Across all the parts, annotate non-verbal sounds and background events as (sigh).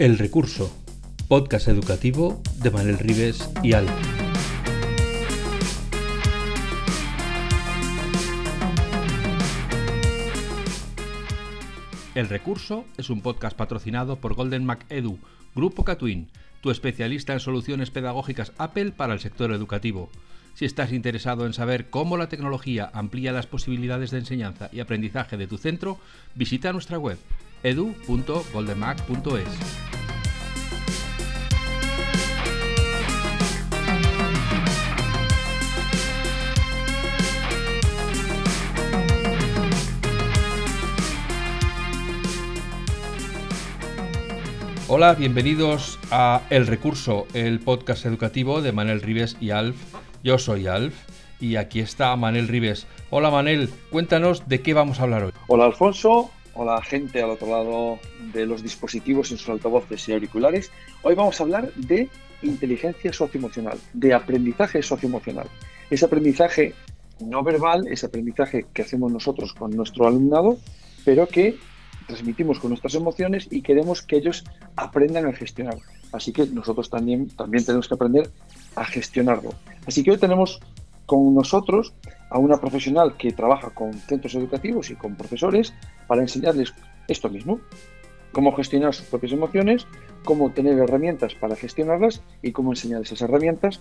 El Recurso, podcast educativo de Manuel Rives y Al. El Recurso es un podcast patrocinado por Golden Mac Edu, Grupo Catwin, tu especialista en soluciones pedagógicas Apple para el sector educativo. Si estás interesado en saber cómo la tecnología amplía las posibilidades de enseñanza y aprendizaje de tu centro, visita nuestra web edu.goldenmac.es. Hola, bienvenidos a El Recurso, el podcast educativo de Manel Rives y Alf. Yo soy Alf y aquí está Manel Rives. Hola Manel, cuéntanos de qué vamos a hablar hoy. Hola Alfonso, hola gente al otro lado de los dispositivos en sus altavoces y auriculares. Hoy vamos a hablar de inteligencia socioemocional, de aprendizaje socioemocional. Ese aprendizaje no verbal, ese aprendizaje que hacemos nosotros con nuestro alumnado, pero que transmitimos con nuestras emociones y queremos que ellos aprendan a gestionar. Así que nosotros también, también tenemos que aprender a gestionarlo. Así que hoy tenemos con nosotros a una profesional que trabaja con centros educativos y con profesores para enseñarles esto mismo, cómo gestionar sus propias emociones, cómo tener herramientas para gestionarlas y cómo enseñar esas herramientas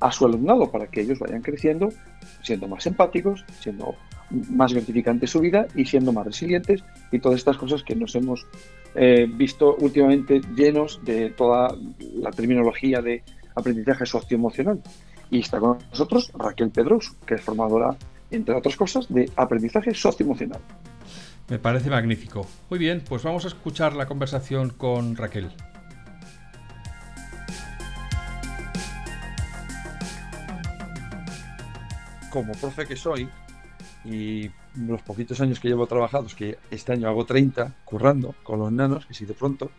a su alumnado para que ellos vayan creciendo, siendo más empáticos, siendo más gratificante su vida y siendo más resilientes y todas estas cosas que nos hemos eh, visto últimamente llenos de toda la terminología de aprendizaje socioemocional. Y está con nosotros Raquel Pedros, que es formadora, entre otras cosas, de aprendizaje socioemocional. Me parece magnífico. Muy bien, pues vamos a escuchar la conversación con Raquel. Como profe que soy, y los poquitos años que llevo trabajados, que este año hago 30, currando con los nanos, que si de pronto,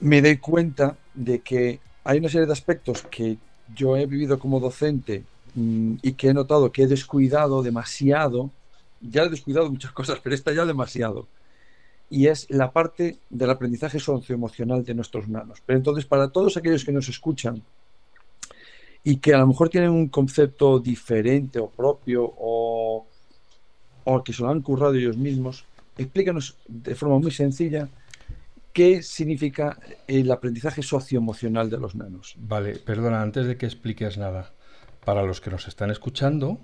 me doy cuenta de que hay una serie de aspectos que yo he vivido como docente mm, y que he notado que he descuidado demasiado, ya he descuidado muchas cosas, pero esta ya demasiado, y es la parte del aprendizaje socioemocional de nuestros nanos. Pero entonces, para todos aquellos que nos escuchan y que a lo mejor tienen un concepto diferente o propio o, o que se lo han currado ellos mismos, explícanos de forma muy sencilla qué significa el aprendizaje socioemocional de los nanos. Vale, perdona, antes de que expliques nada, para los que nos están escuchando,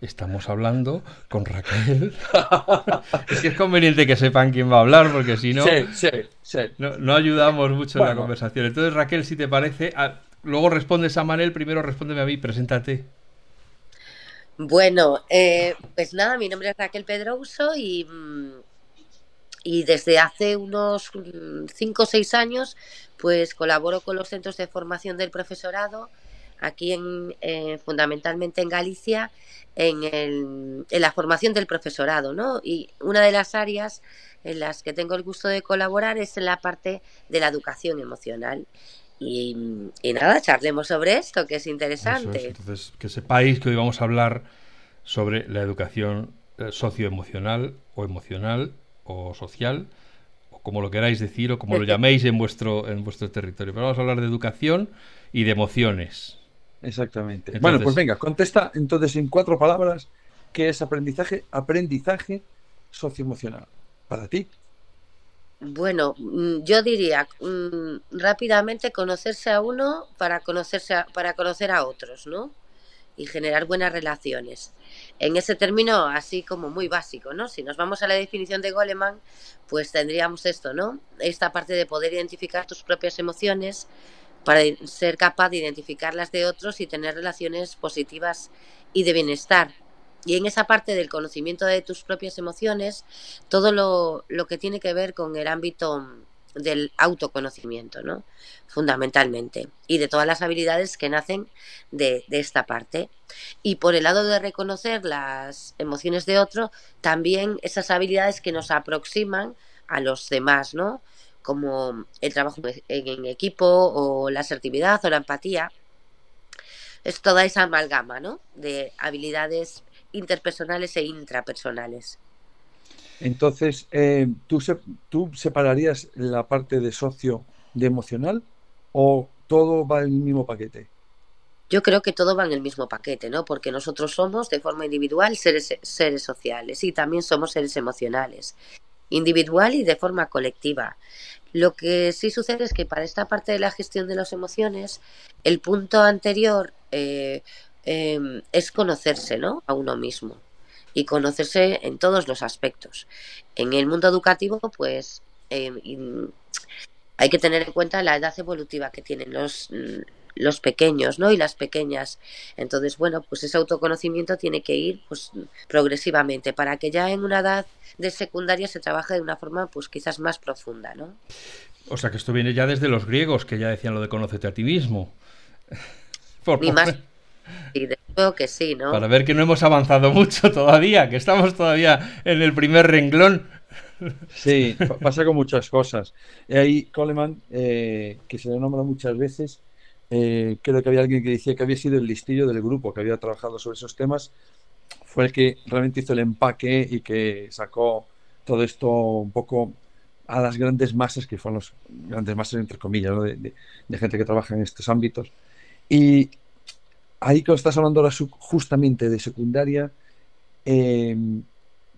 estamos hablando con Raquel. (laughs) es que es conveniente que sepan quién va a hablar, porque si no, no, ayudamos mucho en la conversación. Entonces, Raquel, si te parece, luego respondes a Manel, primero respóndeme a mí, preséntate. Bueno, eh, pues nada, mi nombre es Raquel Pedrouso y, mm, y desde hace unos 5 o 6 años pues colaboro con los centros de formación del profesorado aquí en, eh, fundamentalmente en Galicia en, el, en, la formación del profesorado, ¿no? Y una de las áreas en las que tengo el gusto de colaborar es en la parte de la educación emocional. Y, nada, charlemos sobre esto, que es interesante. Entonces, que sepáis que hoy vamos a hablar sobre la educación eh, socioemocional o emocional o social, o como lo queráis decir, o como lo (laughs) llaméis en vuestro, en vuestro territorio. Pero vamos a hablar de educación y de emociones. Exactamente. bueno, pues venga, contesta entonces en cuatro palabras qué es aprendizaje, aprendizaje socioemocional para ti. Bueno, mm, yo diría mm, rápidamente conocerse a uno para conocerse para conocer a otros, ¿no? Y generar buenas relaciones. En ese término, así como muy básico, ¿no? Si nos vamos a la definición de Goleman, pues tendríamos esto, ¿no? Esta parte de poder identificar tus propias emociones para ser capaz de identificar las de otros y tener relaciones positivas y de bienestar. Y en esa parte del conocimiento de tus propias emociones, todo lo, lo que tiene que ver con el ámbito del autoconocimiento, ¿no? Fundamentalmente. Y de todas las habilidades que nacen de, de, esta parte. Y por el lado de reconocer las emociones de otro, también esas habilidades que nos aproximan a los demás, ¿no? Como el trabajo en equipo o la asertividad o la empatía. Es toda esa amalgama, ¿no? De habilidades interpersonales e intrapersonales. Entonces, eh, ¿tú, ¿tú separarías la parte de socio de emocional o todo va en el mismo paquete? Yo creo que todo va en el mismo paquete, ¿no? Porque nosotros somos de forma individual seres, seres sociales y también somos seres emocionales, individual y de forma colectiva. Lo que sí sucede es que para esta parte de la gestión de las emociones, el punto anterior eh, em, es conocerse, ¿no? A uno mismo y conocerse en todos los aspectos. En el mundo educativo, pues em, hay que tener en cuenta la edad evolutiva que tienen los, los pequeños, ¿no? Y las pequeñas. Entonces, bueno, pues ese autoconocimiento tiene que ir pues progresivamente para que ya en una edad de secundaria se trabaje de una forma pues quizás más profunda, ¿no? O sea que esto viene ya desde los griegos que ya decían lo de conócete a ti mismo. (laughs) Ni más Sí, que sí, ¿no? Para ver que no hemos avanzado mucho todavía, que estamos todavía en el primer renglón. Sí, pasa con muchas cosas. Y ahí Coleman, eh, que se le nombra muchas veces, eh, creo que había alguien que decía que había sido el listillo del grupo, que había trabajado sobre esos temas, fue el que realmente hizo el empaque y que sacó todo esto un poco a las grandes masas, que fueron los grandes masas entre comillas, de, gente que trabaja en estos ámbitos. Y ahí que estás hablando ahora justamente de secundaria, eh,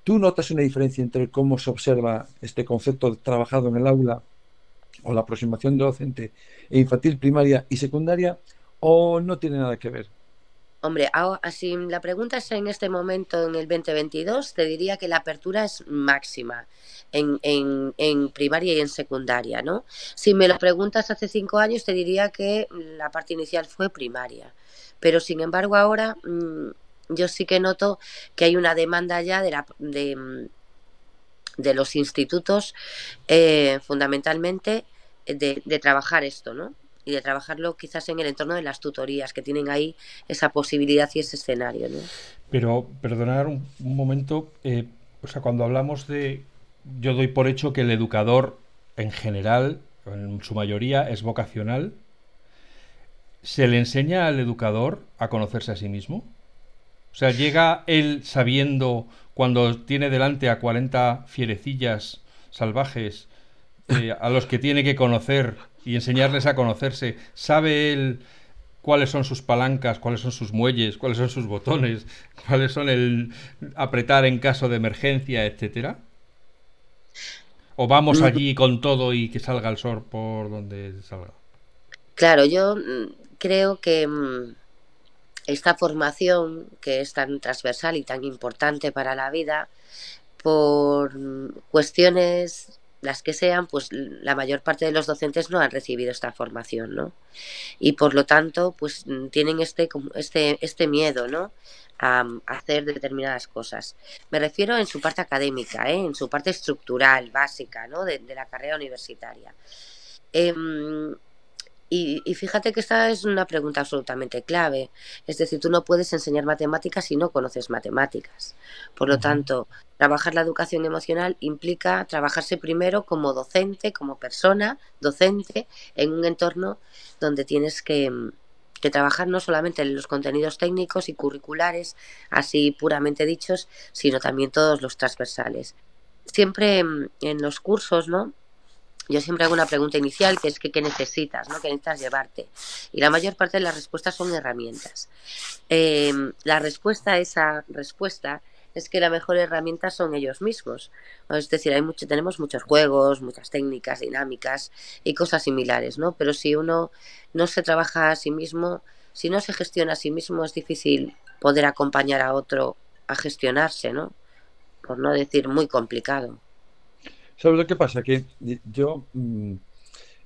¿tú notas una diferencia entre cómo se observa este concepto trabajado en el aula o la aproximación de docente e infantil, primaria y secundaria o no tiene nada que ver? Hombre, así la pregunta es en este momento, en el 2022, te diría que la apertura es máxima en, en, primaria y en secundaria, ¿no? Si me lo preguntas hace cinco años, te diría que la parte inicial fue primaria. Pero sin embargo, ahora mm, yo sí que noto que hay una demanda ya de, la, de, mm, de los institutos, eh, fundamentalmente, de, de trabajar esto, ¿no? y de trabajarlo quizás en el entorno de las tutorías, que tienen ahí esa posibilidad y ese escenario. ¿no? Pero, perdonar un, momento, eh, o sea, cuando hablamos de, yo doy por hecho que el educador en general, en su mayoría, es vocacional. ¿Se le enseña al educador a conocerse a sí mismo? O sea, llega él sabiendo cuando tiene delante a 40 fierecillas salvajes eh, a los que tiene que conocer y enseñarles a conocerse. ¿Sabe él cuáles son sus palancas, cuáles son sus muelles, cuáles son sus botones, cuáles son el apretar en caso de emergencia, etcétera? ¿O vamos mm. allí con todo y que salga el sol por donde salga? Claro, yo mm, creo que mm, esta formación, que es tan transversal y tan importante para la vida, por cuestiones las que sean, pues la mayor parte de los docentes no han recibido esta formación, ¿no? Y por lo tanto, pues mm, tienen este, este, este miedo, ¿no? A, hacer determinadas cosas. Me refiero en su parte académica, ¿eh? en su parte estructural, básica, ¿no? De, la carrera universitaria. Em, y, fíjate que esta es una pregunta absolutamente clave. Es decir, tú no puedes enseñar matemáticas si no conoces matemáticas. Por lo tanto, trabajar la educación emocional implica trabajarse primero como docente, como persona docente, en un entorno donde tienes que, que trabajar no solamente en los contenidos técnicos y curriculares, así puramente dichos, sino también todos los transversales. Siempre en los cursos, ¿no? Yo siempre hago una pregunta inicial que es que, qué necesitas, ¿no? ¿Qué necesitas llevarte? Y la mayor parte de las respuestas son herramientas. Em, la respuesta a esa respuesta es que la mejor herramienta son ellos mismos. Es decir, hay mucho, tenemos muchos juegos, muchas técnicas, dinámicas y cosas similares, ¿no? Pero si uno no se trabaja a sí mismo, si no se gestiona a sí mismo, es difícil poder acompañar a otro a gestionarse, ¿no? Por no decir muy complicado. ¿Sabes lo que pasa? Que yo mm,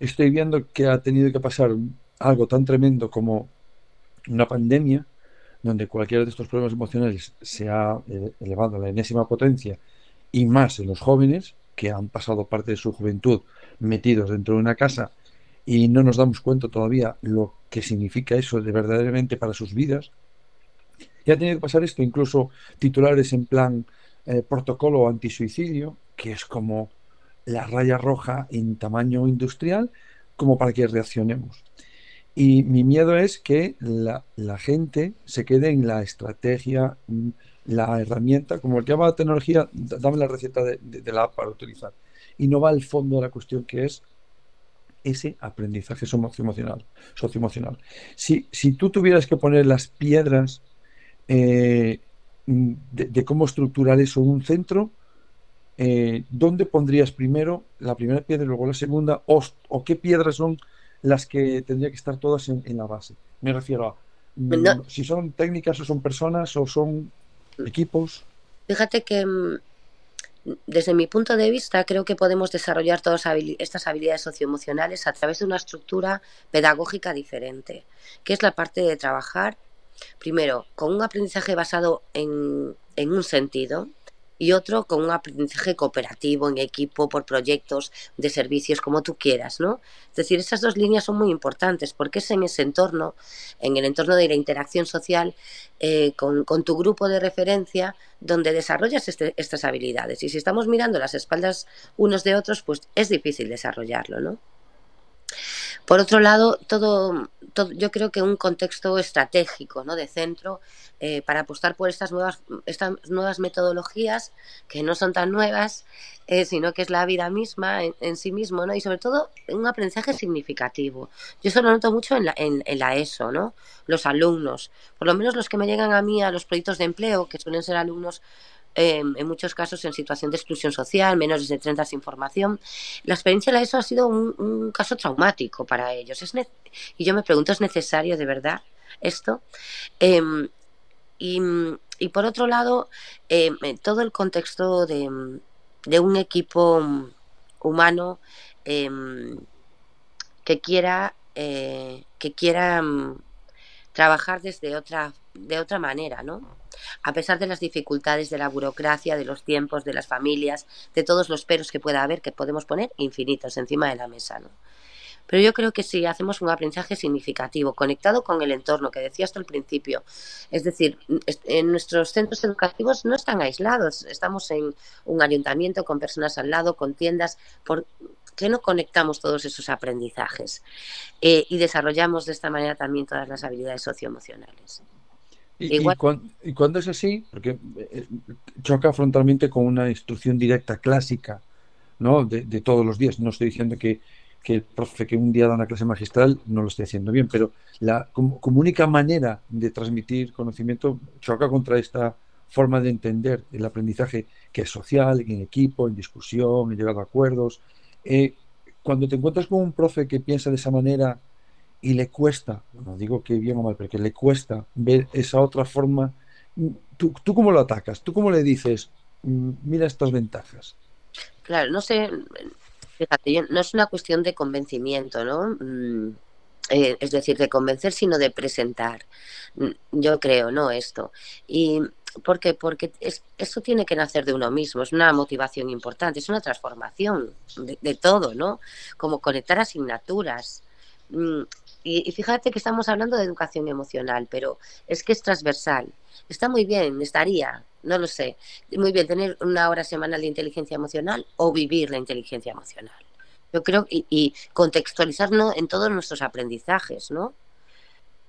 estoy viendo que ha tenido que pasar algo tan tremendo como una pandemia, donde cualquiera de estos problemas emocionales se ha eh, elevado a la enésima potencia, y más en los jóvenes, que han pasado parte de su juventud metidos dentro de una casa y no nos damos cuenta todavía lo que significa eso de verdaderamente para sus vidas. Y ha tenido que pasar esto, incluso titulares en plan eh, protocolo antisuicidio, que es como la raya roja en tamaño industrial como para que reaccionemos. Y mi miedo es que la, gente se quede en la estrategia, la herramienta, como el que llama la tecnología, dame la receta de, la app para utilizar. Y no va al fondo de la cuestión que es ese aprendizaje socioemocional. socioemocional. Si, si tú tuvieras que poner las piedras eh, mm, de, cómo estructurar eso en un centro, eh, ¿dónde pondrías primero la primera piedra y luego la segunda? O, qué piedras son las que tendría que estar todas en, la base? Me refiero a mm, si son técnicas o son personas o son equipos. Fíjate que mm, desde mi punto de vista creo que podemos desarrollar todas estas habilidades socioemocionales a través de una estructura pedagógica diferente, que es la parte de trabajar primero con un aprendizaje basado en, en un sentido, y otro con un aprendizaje cooperativo, en equipo, por proyectos de servicios, como tú quieras, ¿no? Es decir, esas dos líneas son muy importantes porque es en ese entorno, en el entorno de la interacción social, eh, con, tu grupo de referencia, donde desarrollas este, estas habilidades. Y si estamos mirando las espaldas unos de otros, pues es difícil desarrollarlo, ¿no? Por otro lado, todo, yo creo que un contexto estratégico ¿no? de centro eh, para apostar por estas nuevas, estas nuevas metodologías que no son tan nuevas, eh, sino que es la vida misma en, sí mismo, ¿no? Y sobre todo un aprendizaje significativo. Yo eso lo noto mucho en la, en, la ESO, ¿no? Los alumnos, por lo menos los que me llegan a mí a los proyectos de empleo, que suelen ser alumnos em, en muchos casos en situación de exclusión social, menores de 30 sin formación. La experiencia de la ESO ha sido un, caso traumático para ellos. Y yo me pregunto, ¿es necesario de verdad esto? Em, y, por otro lado, eh, todo el contexto de, un equipo humano que quiera, eh, que quiera trabajar desde otra, de otra manera, ¿no? A pesar de las dificultades de la burocracia, de los tiempos, de las familias, de todos los peros que pueda haber, que podemos poner infinitos encima de la mesa, ¿no? Pero yo creo que si hacemos un aprendizaje significativo, conectado con el entorno, que decía hasta el principio, es decir, en nuestros centros educativos no están aislados, estamos en un ayuntamiento con personas al lado, con tiendas, ¿por qué no conectamos todos esos aprendizajes eh, y desarrollamos de esta manera también todas las habilidades socioemocionales? Y, cuando, es así, porque eh, choca frontalmente con una instrucción directa clásica, ¿no? De, de, todos los días. No estoy diciendo que que el profe que un día da una clase magistral no lo esté haciendo bien, pero la como, única manera de transmitir conocimiento choca contra esta forma de entender el aprendizaje que es social, en equipo, en discusión, en llegar a acuerdos. Eh, cuando te encuentras con un profe que piensa de esa manera y le cuesta, no digo que bien o mal, pero que le cuesta ver esa otra forma, ¿tú, tú cómo lo atacas? ¿Tú cómo le dices, mm, mira estas ventajas? Claro, no sé, Fíjate, no es una cuestión de convencimiento, ¿no? Mm, eh, es decir, de convencer, sino de presentar. Mm, yo creo, ¿no? Esto. Y ¿Por qué? Porque es, eso tiene que nacer de uno mismo, es una motivación importante, es una transformación de, todo, ¿no? Como conectar asignaturas. Y, fíjate que estamos hablando de educación emocional, pero es que es transversal. Está muy bien, estaría, no lo sé. Muy bien, tener una hora semanal de inteligencia emocional o vivir la inteligencia emocional. Yo creo, y, y contextualizarlo en todos nuestros aprendizajes, ¿no?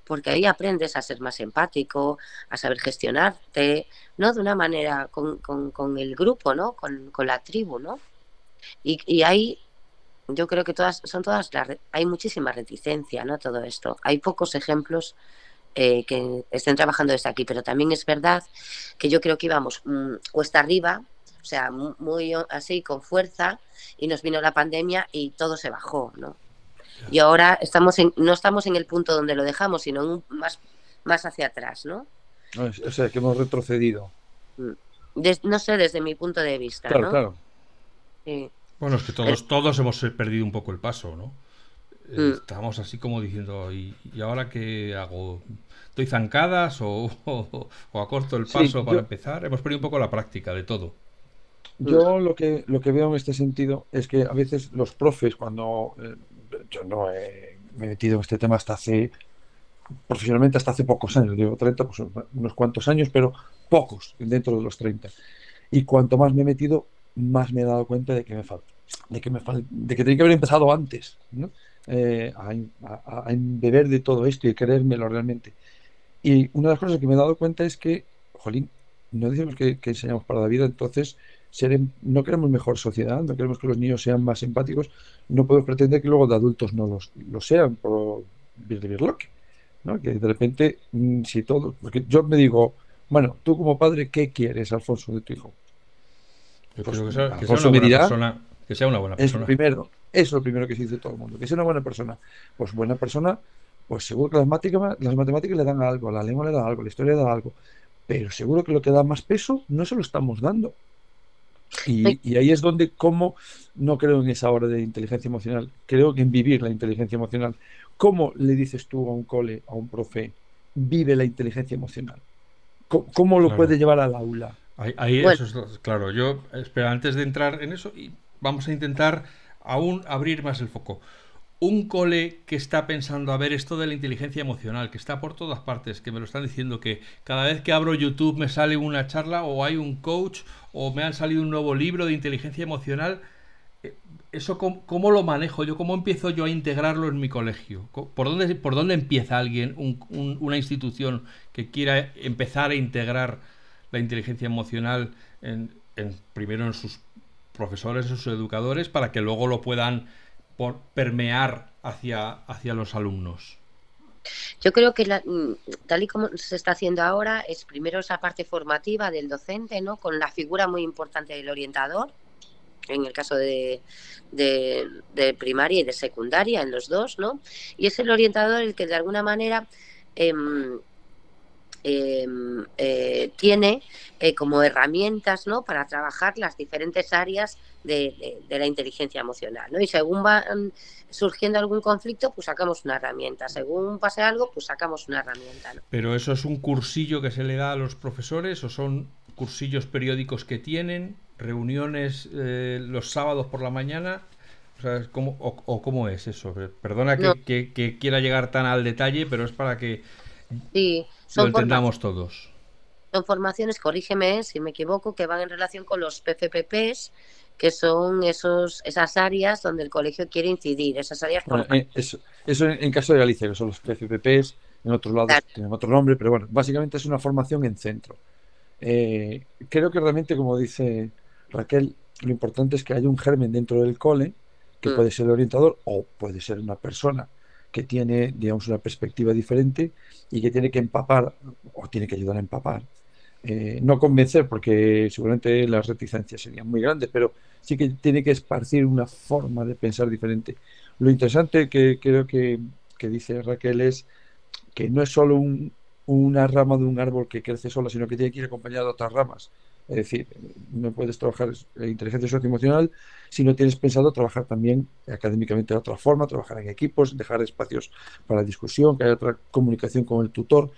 Porque ahí aprendes a ser más empático, a saber gestionarte, ¿no? De una manera con, el grupo, ¿no? Con, la tribu, ¿no? Y, y ahí yo creo que todas, son todas, hay muchísima reticencia, ¿no? Todo esto. Hay pocos ejemplos eh, que estén trabajando desde aquí, pero también es verdad que yo creo que íbamos mm, cuesta arriba, o sea, muy así, con fuerza, y nos vino la pandemia y todo se bajó, ¿no? Y ahora estamos en, no estamos en el punto donde lo dejamos, sino más, más hacia atrás, ¿no? O sea, que hemos retrocedido. Mm. no sé, desde mi punto de vista. Claro, claro. Bueno, es que todos, todos hemos perdido un poco el paso, ¿no? Mm. Estamos así como diciendo, ¿y, ahora qué hago? ¿Doy zancadas o, o, acorto el paso para empezar? Hemos perdido un poco la práctica de todo. Yo lo que, lo que veo en este sentido es que a veces los profes, cuando eh, yo no me he metido en este tema hasta hace, profesionalmente hasta hace pocos años, digo 30, pues unos cuantos años, pero pocos dentro de los 30. Y cuanto más me he metido, más me he dado cuenta de que me falta. de que, me, de que tenía que haber empezado antes ¿no? Eh, a, beber de todo esto y creérmelo realmente. Y una de las cosas que me he dado cuenta es que, jolín, no decimos que, enseñamos para la vida, entonces no queremos mejor sociedad, no queremos que los niños sean más empáticos, no podemos pretender que luego de adultos no los, lo sean por vivir ¿no? Que de repente, mm, si todo, porque yo me digo, bueno, tú como padre, ¿qué quieres, Alfonso, de tu hijo? Pues, que, sea, una buena persona, que sea una buena persona. Es primero, es lo primero que se dice todo el mundo, que sea una buena persona. Pues buena persona, pues seguro que las matemáticas, las matemáticas le dan algo, la lengua le da algo, la historia le da algo, pero seguro que lo que da más peso no se lo estamos dando. Y, ahí es donde, como no creo en esa hora de inteligencia emocional, creo en vivir la inteligencia emocional. ¿Cómo le dices tú a un cole, a un profe, vive la inteligencia emocional? ¿Cómo, lo puede llevar al aula? Ahí, eso es, claro, yo, espera, antes de entrar en eso, y vamos a intentar aún abrir más el foco un cole que está pensando a ver esto de la inteligencia emocional, que está por todas partes, que me lo están diciendo que cada vez que abro YouTube me sale una charla o hay un coach o me han salido un nuevo libro de inteligencia emocional, eh, ¿eso cómo, lo manejo yo? ¿Cómo empiezo yo a integrarlo en mi colegio? ¿Por dónde, por dónde empieza alguien, una institución que quiera empezar a integrar la inteligencia emocional en, primero en sus profesores, en sus educadores, para que luego lo puedan permear hacia, hacia los alumnos? Yo creo que mm, tal y como se está haciendo ahora es primero esa parte formativa del docente, ¿no? Con la figura muy importante del orientador, en el caso de, de, primaria y de secundaria, en los dos, ¿no? Y es el orientador el que de alguna manera em, em, eh, tiene eh, como herramientas, ¿no? Para trabajar las diferentes áreas de, la inteligencia emocional, ¿no? Y según va mm, surgiendo algún conflicto, pues sacamos una herramienta. Según pase algo, pues sacamos una herramienta. Pero eso es un cursillo que se le da a los profesores o son cursillos periódicos que tienen, reuniones eh, los sábados por la mañana. O, cómo es eso? Perdona que, quiera llegar tan al detalle, pero es para que lo entendamos todos. Son formaciones, corrígeme si me equivoco, que van en relación con los PFPPs, que son esos, esas áreas donde el colegio quiere incidir, esas áreas. Eh, eso, en, caso de Galicia, que son los PFPPs, en otros lados tienen otro nombre, pero bueno, básicamente es una formación en centro. Eh, creo que realmente, como dice Raquel, lo importante es que haya un germen dentro del cole, que mm. puede ser el orientador o puede ser una persona que tiene, digamos, una perspectiva diferente y que tiene que empapar o tiene que ayudar a empapar eh, no convencer porque seguramente las reticencias serían muy grandes, pero sí que tiene que esparcir una forma de pensar diferente. Lo interesante que creo que, dice Raquel es que no es solo una rama de un árbol que crece sola, sino que tiene que ir acompañado de otras ramas. Es decir, no puedes trabajar inteligencia socioemocional si no tienes pensado trabajar también académicamente de otra forma, trabajar en equipos, dejar espacios para discusión, que haya otra comunicación con el tutor.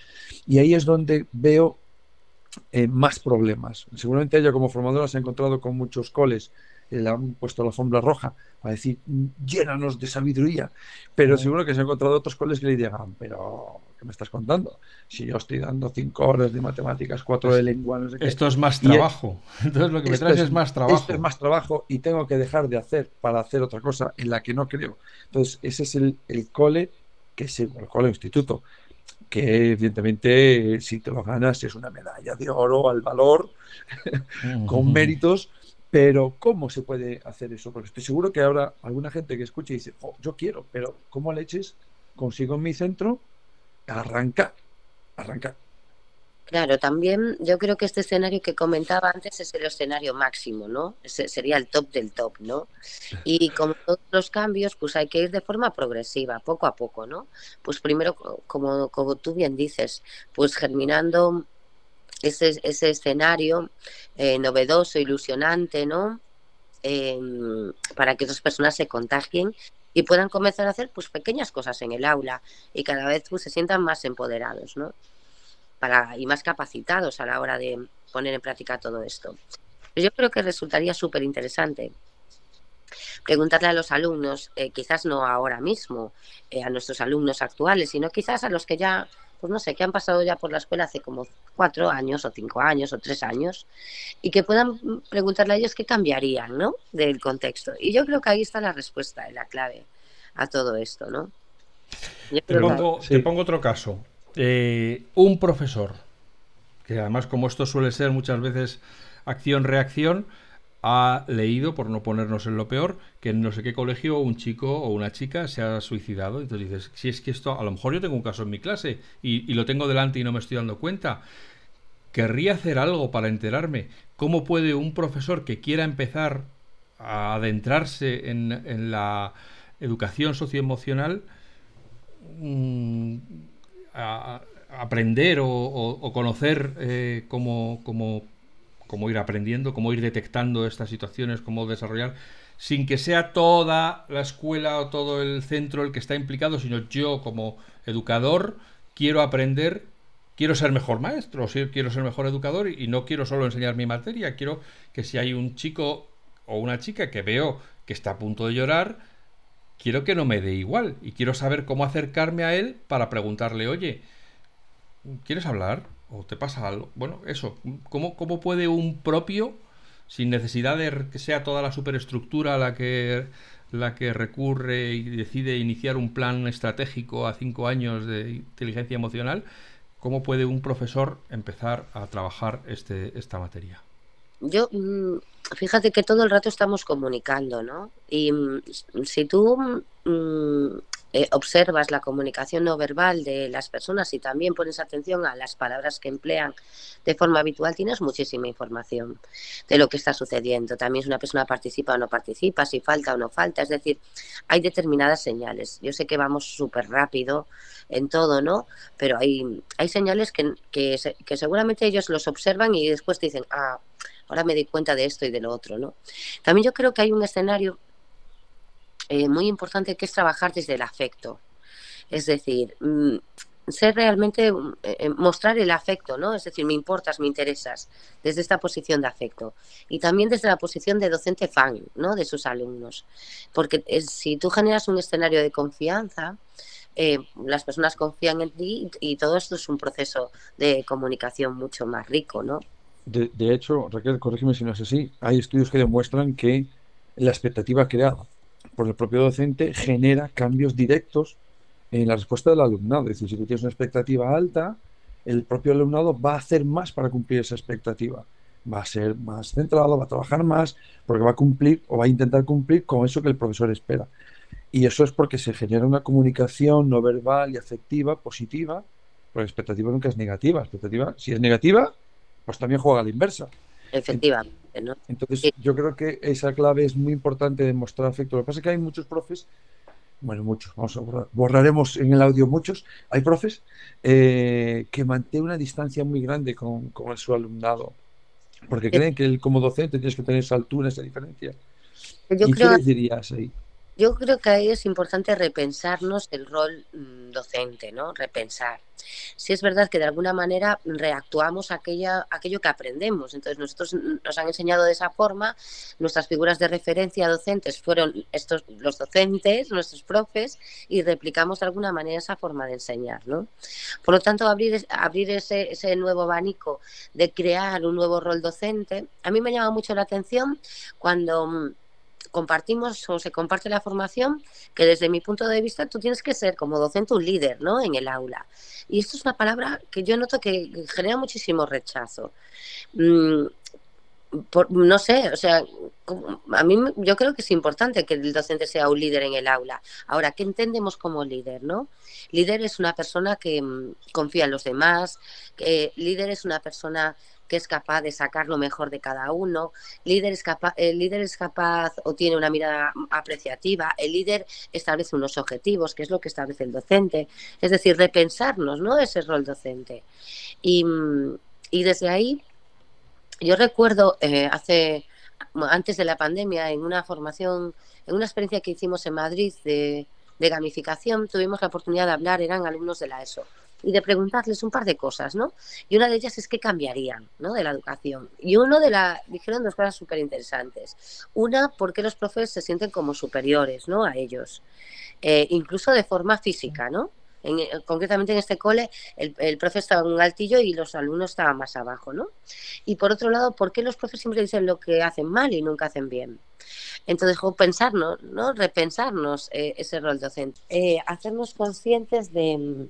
Y ahí es donde veo eh, más problemas. Seguramente ella como formadora se ha encontrado con muchos coles, eh, le han puesto la alfombra roja a decir, llénanos de sabiduría, pero seguro que se ha encontrado otros coles que le digan, pero ¿qué me estás contando? Si yo estoy dando cinco horas de matemáticas, cuatro de lengua, Esto es más trabajo. (laughs) Entonces lo que me traes es, más trabajo. Esto es más trabajo y tengo que dejar de hacer para hacer otra cosa en la que no creo. Entonces ese es el, el cole que es el, el cole instituto que evidentemente si te lo ganas es una medalla de oro al valor, (laughs) con méritos, pero ¿cómo se puede hacer eso? Porque estoy seguro que habrá alguna gente que escuche y dice, yo quiero, pero ¿cómo leches consigo en mi centro arrancar? Arrancar. Claro, también yo creo que este escenario que comentaba antes es el escenario máximo, ¿no? Ese sería el top del top, ¿no? Y como todos los cambios, pues hay que ir de forma progresiva, poco a poco, ¿no? Pues primero, como, como tú bien dices, pues germinando ese, ese escenario eh, novedoso, ilusionante, ¿no? Em, para que esas personas se contagien y puedan comenzar a hacer pues pequeñas cosas en el aula y cada vez pues, se sientan más empoderados, ¿no? para, y más capacitados a la hora de poner en práctica todo esto. Yo creo que resultaría súper interesante preguntarle a los alumnos, eh, quizás no ahora mismo, eh, a nuestros alumnos actuales, sino quizás a los que ya pues no sé, que han pasado ya por la escuela hace como cuatro años o cinco años o tres años y que puedan preguntarle a ellos qué cambiarían, ¿no? Del contexto. Y yo creo que ahí está la respuesta, la clave a todo esto, ¿no? Te pongo, otro caso. Eh, un profesor, que además como esto suele ser muchas veces acción-reacción, ha leído, por no ponernos en lo peor, que en no sé qué colegio un chico o una chica se ha suicidado. Entonces dices, si es que esto, a lo mejor yo tengo un caso en mi clase y, lo tengo delante y no me estoy dando cuenta. Querría hacer algo para enterarme. ¿Cómo puede un profesor que quiera empezar a adentrarse en, la educación socioemocional mm, aprender o, conocer eh, cómo, cómo cómo ir aprendiendo, cómo ir detectando estas situaciones, cómo desarrollar, sin que sea toda la escuela o todo el centro el que está implicado, sino yo como educador quiero aprender, quiero ser mejor maestro, quiero ser mejor educador y no quiero solo enseñar mi materia, quiero que si hay un chico o una chica que veo que está a punto de llorar, quiero que no me dé igual y quiero saber cómo acercarme a él para preguntarle, oye, ¿quieres hablar? O te pasa algo. Bueno, eso, ¿cómo, cómo puede un propio, sin necesidad de que sea toda la superestructura la que, la que recurre y decide iniciar un plan estratégico a cinco años de inteligencia emocional, cómo puede un profesor empezar a trabajar este, esta materia? Yo, mm, fíjate que todo el rato estamos comunicando, ¿no? Y mm, si tú mm, eh, observas la comunicación no verbal de las personas y también pones atención a las palabras que emplean de forma habitual, tienes muchísima información de lo que está sucediendo. También si una persona participa o no participa, si falta o no falta. Es decir, hay determinadas señales. Yo sé que vamos súper rápido en todo, ¿no? Pero hay, hay señales que, que, que seguramente ellos los observan y después dicen, ah, ahora me di cuenta de esto y de lo otro, ¿no? También yo creo que hay un escenario eh, muy importante que es trabajar desde el afecto. Es decir, mm, ser realmente, mm, eh, eh, mostrar el afecto, ¿no? Es decir, me importas, me interesas, desde esta posición de afecto. Y también desde la posición de docente fan, ¿no? De sus alumnos. Porque si tú generas un escenario de confianza, las personas confían en ti y todo esto es un proceso de comunicación mucho más rico, ¿no? De, de hecho, Raquel, corrígeme si no es así, hay estudios que demuestran que la expectativa creada por el propio docente genera cambios directos en la respuesta del alumnado. Es decir, si tú tienes una expectativa alta, el propio alumnado va a hacer más para cumplir esa expectativa. Va a ser más centrado, va a trabajar más, porque va a cumplir o va a intentar cumplir con eso que el profesor espera. Y eso es porque se genera una comunicación no verbal y afectiva positiva, porque expectativa nunca es negativa. expectativa, si es negativa, pues también juega a la inversa. Efectivamente. Entonces, yo creo que esa clave es muy importante de mostrar afecto. Lo que pasa es que hay muchos profes, bueno, muchos, vamos a borrar, borraremos en el audio muchos, hay profes eh, que mantienen una distancia muy grande con, con su alumnado, porque creen que él, como docente tienes que tener esa altura, esa diferencia. ¿Y qué les dirías ahí? Yo creo que ahí es importante repensarnos el rol mm, docente, ¿no? Repensar. Si es verdad que de alguna manera reactuamos aquella, aquello que aprendemos. Entonces, nosotros nos han enseñado de esa forma, nuestras figuras de referencia docentes fueron estos, los docentes, nuestros profes, y replicamos de alguna manera esa forma de enseñar, ¿no? Por lo tanto, abrir, abrir ese, ese nuevo abanico de crear un nuevo rol docente, a mí me llama mucho la atención cuando mm, compartimos o se comparte la formación, que desde mi punto de vista tú tienes que ser como docente un líder ¿no? en el aula. Y esto es una palabra que yo noto que genera muchísimo rechazo. Mm, no sé, o sea, a mí yo creo que es importante que el docente sea un líder en el aula. Ahora, ¿qué entendemos como líder, no? Líder es una persona que mm, confía en los demás, que líder es una persona que es capaz de sacar lo mejor de cada uno, líder el líder es capaz o tiene una mirada apreciativa, el líder establece unos objetivos, que es lo que establece el docente, es decir, repensarnos, ¿no? Ese rol docente. Y, desde ahí, yo recuerdo eh, hace, antes de la pandemia, en una formación, en una experiencia que hicimos en Madrid de, de gamificación, tuvimos la oportunidad de hablar, eran alumnos de la ESO y de preguntarles un par de cosas, ¿no? Y una de ellas es qué cambiarían, ¿no? De la educación. Y uno de la, dijeron dos cosas súper interesantes. Una, por qué los profes se sienten como superiores, ¿no? A ellos. Eh, incluso de forma física, ¿no? concretamente en este cole, el, el estaba en un altillo y los alumnos estaban más abajo, ¿no? Y por otro lado, ¿por qué los profes siempre dicen lo que hacen mal y nunca hacen bien? Entonces, pensarnos, ¿no? repensarnos eh, ese rol docente, eh, hacernos conscientes de,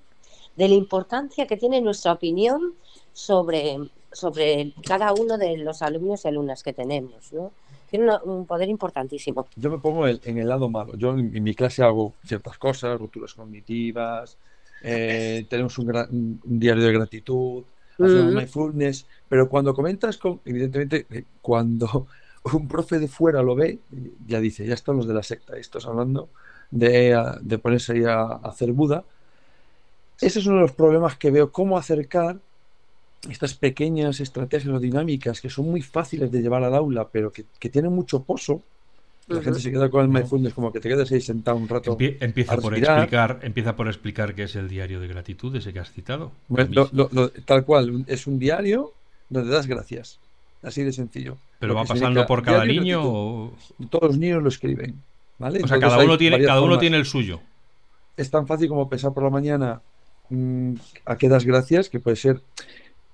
de, la importancia que tiene nuestra opinión sobre, sobre cada uno de los alumnos y alumnas que tenemos. ¿no? Tiene un poder importantísimo. Yo me pongo en el lado malo. Yo en, mi clase hago ciertas cosas, rupturas cognitivas, eh, (laughs) tenemos un, diario de gratitud, hacemos mindfulness, pero cuando comentas con, evidentemente, cuando (laughs) un profe de fuera lo ve, ya dice, ya están los de la secta, estos hablando de, de ponerse ahí a, hacer Buda. Ese es uno de los problemas que veo, cómo acercar estas pequeñas estrategias o dinámicas que son muy fáciles de llevar al aula, pero que, tienen mucho pozo. La gente se queda con el mindfulness como que te quedas ahí sentado un rato. empieza, por explicar, empieza por explicar qué es el diario de gratitud, ese que has citado. tal cual, es un diario donde das gracias. Así de sencillo. ¿Pero va pasando por cada niño? O... Todos los niños lo escriben. ¿vale? O sea, cada uno, tiene, cada uno tiene el suyo. Es tan fácil como pensar por la mañana a qué das gracias, que puede ser.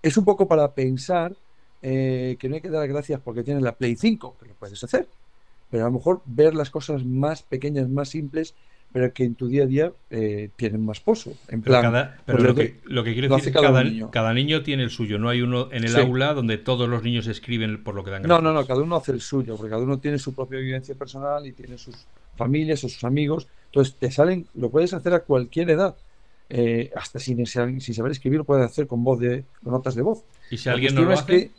Es un poco para pensar eh, que no hay que dar gracias porque tienes la Play 5, que lo puedes hacer. Pero a lo mejor ver las cosas más pequeñas, más simples, pero que en tu día a día eh, tienen más pozo. En plan, pero lo, que, lo que quiero decir es que cada, niño. cada, niño. tiene el suyo, no hay uno en el aula donde todos los niños escriben por lo que dan No, no, no, cada uno hace el suyo, porque cada uno tiene su propia vivencia personal y tiene sus familias o sus amigos. Entonces te salen, lo puedes hacer a cualquier edad. Eh, hasta sin, sin, saber escribir lo puedes hacer con voz de con notas de voz. Y si alguien no lo hace,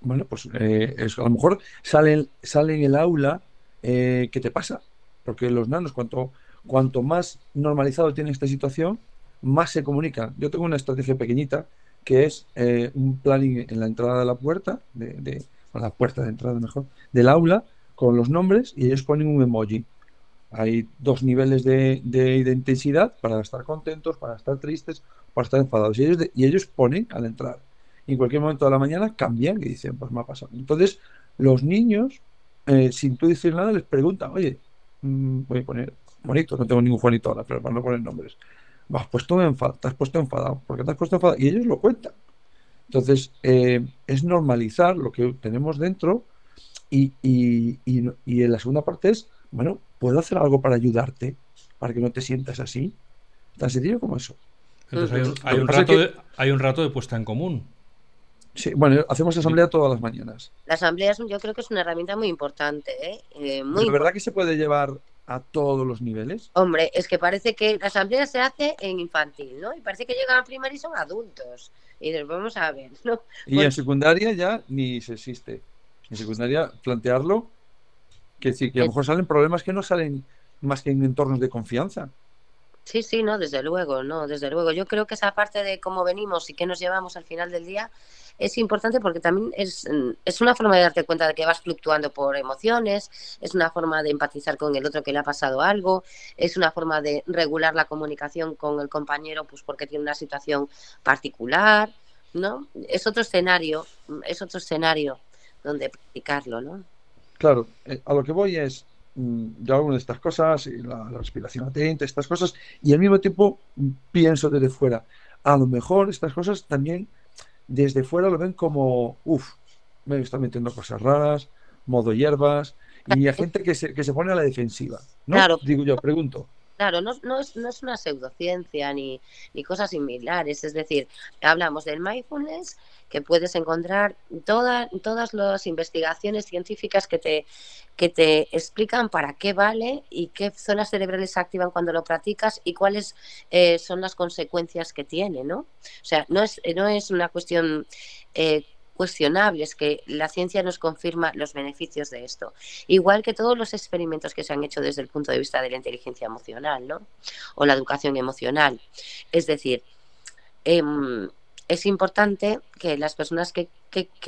bueno, pues eh, a lo mejor sale, sale en el aula ¿qué te pasa? porque los nanos, cuanto, cuanto más normalizado tienen esta situación, más se comunican. Yo tengo una estrategia pequeñita que es eh, un planning en la entrada de la puerta, de, la puerta de entrada mejor, del aula, con los nombres y ellos ponen un emoji. Hay dos niveles de, intensidad para estar contentos, para estar tristes, para estar enfadados. Y ellos, y ellos ponen al entrar. Y en cualquier momento de la mañana cambian y dicen, pues me ha pasado. Entonces, los niños, eh, sin tú decir nada, les preguntan, oye, Mm, voy a poner bonito, no tengo ningún Juanito ahora, pero para no poner nombres. Has puesto enfadado, te has puesto enfadado, porque te has puesto enfadado, y ellos lo cuentan. Entonces, eh, es normalizar lo que tenemos dentro y, y, y, en la segunda parte es, bueno, ¿puedo hacer algo para ayudarte? Para que no te sientas así. Tan sencillo como eso. Entonces hay un, rato, de, hay un rato de puesta en común. Sí, bueno, hacemos asamblea todas las mañanas. La asamblea yo creo que es una herramienta muy importante. ¿eh? eh ¿De verdad que se puede llevar a todos los niveles? Hombre, es que parece que la asamblea se hace en infantil, ¿no? Y parece que llegan a primaria y son adultos. Y nos vamos a ver, ¿no? Y en secundaria ya ni se existe. En secundaria, plantearlo, que sí, que a lo mejor salen problemas que no salen más que en entornos de confianza. Sí, sí, no, desde luego, no, desde luego. Yo creo que esa parte de cómo venimos y qué nos llevamos al final del día es importante porque también es, es, una forma de darte cuenta de que vas fluctuando por emociones, es una forma de empatizar con el otro que le ha pasado algo, es una forma de regular la comunicación con el compañero pues porque tiene una situación particular, ¿no? Es otro escenario, es otro escenario donde practicarlo, ¿no? Claro, eh, a lo que voy es, mm, yo hago de estas cosas, y la, la respiración atenta, estas cosas, y al mismo tiempo pienso desde fuera, a lo mejor estas cosas también desde fuera lo ven como, uff, me están metiendo cosas raras, modo hierbas, y hay gente que se, que se pone a la defensiva. ¿no? Claro. Digo yo, pregunto. Claro, no, no, es, no es una pseudociencia ni, ni cosas similares. Es decir, hablamos del mindfulness, que puedes encontrar toda, todas las investigaciones científicas que te, que te explican para qué vale y qué zonas cerebrales se activan cuando lo practicas y cuáles eh, son las consecuencias que tiene, ¿no? O sea, no es, no es una cuestión eh, cuestionable, es que la ciencia nos confirma los beneficios de esto. Igual que todos los experimentos que se han hecho desde el punto de vista de la inteligencia emocional, ¿no? O la educación emocional. Es decir, em, es importante que las personas que,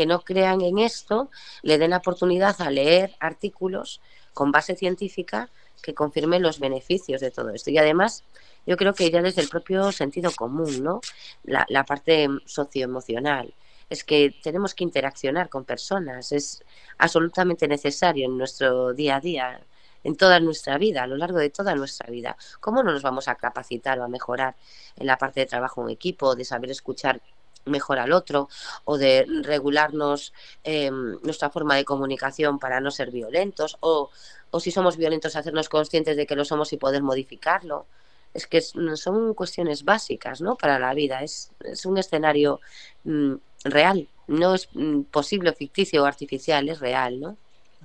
no crean en esto le den la oportunidad a leer artículos con base científica que confirmen los beneficios de todo esto. Y además, yo creo que ya desde el propio sentido común, ¿no? La, la parte socioemocional. Es que tenemos que interaccionar con personas, es absolutamente necesario en nuestro día a día en toda nuestra vida, a lo largo de toda nuestra vida. ¿Cómo no nos vamos a capacitar o a mejorar en la parte de trabajo en equipo, de saber escuchar mejor al otro o de regularnos em, nuestra forma de comunicación para no ser violentos o, o, si somos violentos hacernos conscientes de que lo somos y poder modificarlo. Es que son cuestiones básicas ¿no? para la vida, es, es un escenario mm, real, no es mm, posible, ficticio o artificial, es real. ¿no?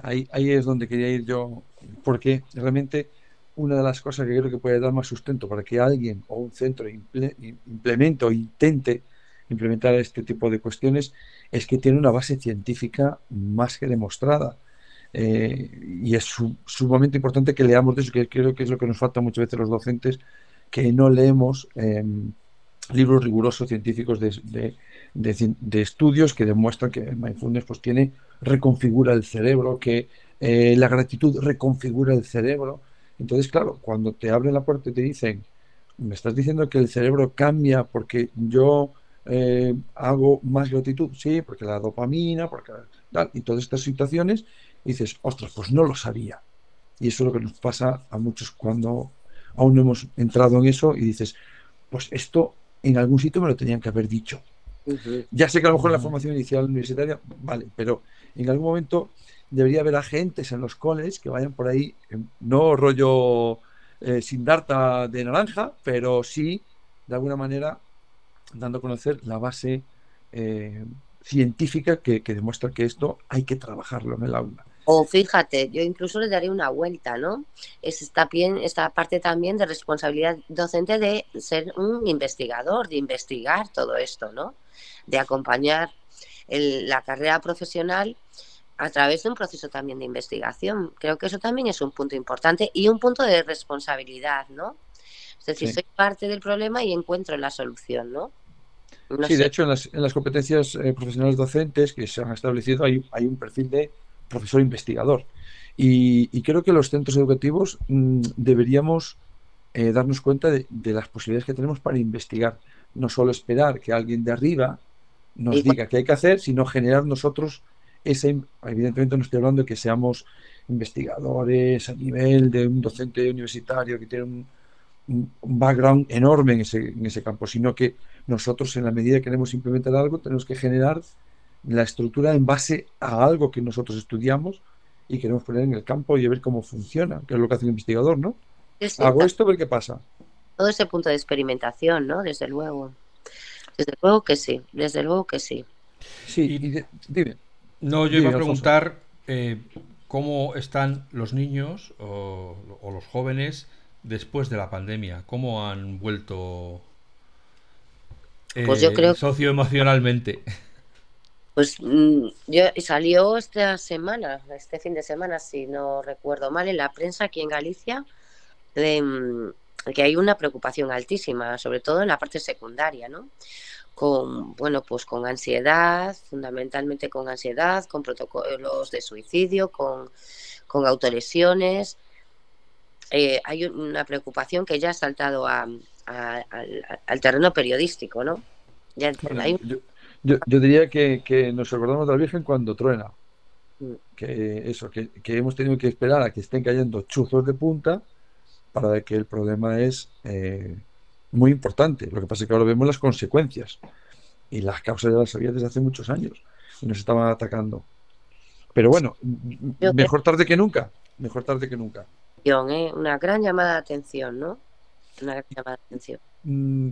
Ahí, ahí es donde quería ir yo, porque realmente una de las cosas que creo que puede dar más sustento para que alguien o un centro implemente o intente implementar este tipo de cuestiones es que tiene una base científica más que demostrada. Eh, y es sumamente importante que leamos de eso, que creo que es lo que nos falta muchas veces los docentes, que no leemos em, libros rigurosos científicos de, estudios que demuestran que el mindfulness pues, tiene, reconfigura el cerebro, que eh, la gratitud reconfigura el cerebro. Entonces, claro, cuando te abren la puerta y te dicen, me estás diciendo que el cerebro cambia porque yo eh, hago más gratitud, sí, porque la dopamina, porque tal, y todas estas situaciones, dices, ostras, pues no lo sabía. Y eso es lo que nos pasa a muchos cuando aún no hemos entrado en eso y dices, pues esto en algún sitio me lo tenían que haber dicho. Ya sé que a lo mejor en la formación inicial universitaria, vale, pero en algún momento debería haber agentes en los coles que vayan por ahí, no rollo eh, sin darta de naranja, pero sí, de alguna manera, dando a conocer la base eh, científica que, demuestra que esto hay que trabajarlo en el aula. O fíjate, yo incluso le daría una vuelta, ¿no? Es esta, bien, esta parte también de responsabilidad docente de ser un investigador, de investigar todo esto, ¿no? De acompañar la carrera profesional a través de un proceso también de investigación. Creo que eso también es un punto importante y un punto de responsabilidad, ¿no? Es decir, soy parte del problema y encuentro la solución, ¿no? sí, de hecho, en las, competencias eh, profesionales docentes que se han establecido hay, hay un perfil de profesor investigador. Y, creo que los centros educativos mm, deberíamos eh, darnos cuenta de, las posibilidades que tenemos para investigar. No solo esperar que alguien de arriba nos diga qué hay que hacer, sino generar nosotros ese. Evidentemente, no estoy hablando de que seamos investigadores a nivel de un docente universitario que tiene un, un background enorme en ese, en ese campo, sino que nosotros en la medida que queremos implementar algo tenemos que generar la estructura en base a algo que nosotros estudiamos y queremos poner en el campo y ver cómo funciona, que es lo que hace un investigador, ¿no? Hago esto, ver qué pasa. Todo ese punto de experimentación, ¿no? Desde luego. Desde luego que sí, desde luego que sí. Sí, dime. No, yo iba a preguntar eh, cómo están los niños o, o los jóvenes después de la pandemia? ¿Cómo han vuelto pues yo eh, creo socioemocionalmente? Pues mm, yo salió esta semana, este fin de semana, si no recuerdo mal, en la prensa aquí en Galicia, de, mm, que hay una preocupación altísima, sobre todo en la parte secundaria, ¿no? Con, bueno, pues con ansiedad, fundamentalmente con ansiedad, con protocolos de suicidio, con, con autolesiones, eh, hay una preocupación que ya ha saltado al, terreno periodístico, ¿no? yo, diría que, nos acordamos de la Virgen cuando truena. Que eso, que, hemos tenido que esperar a que estén cayendo chuzos de punta para que el problema es eh, muy importante. Lo que pasa es que ahora vemos las consecuencias y las causas ya las sabía desde hace muchos años y nos estaban atacando. Pero bueno, mejor tarde que nunca. Mejor tarde que nunca. ¿eh? una gran llamada de atención, ¿no? Una gran llamada de atención. Mm,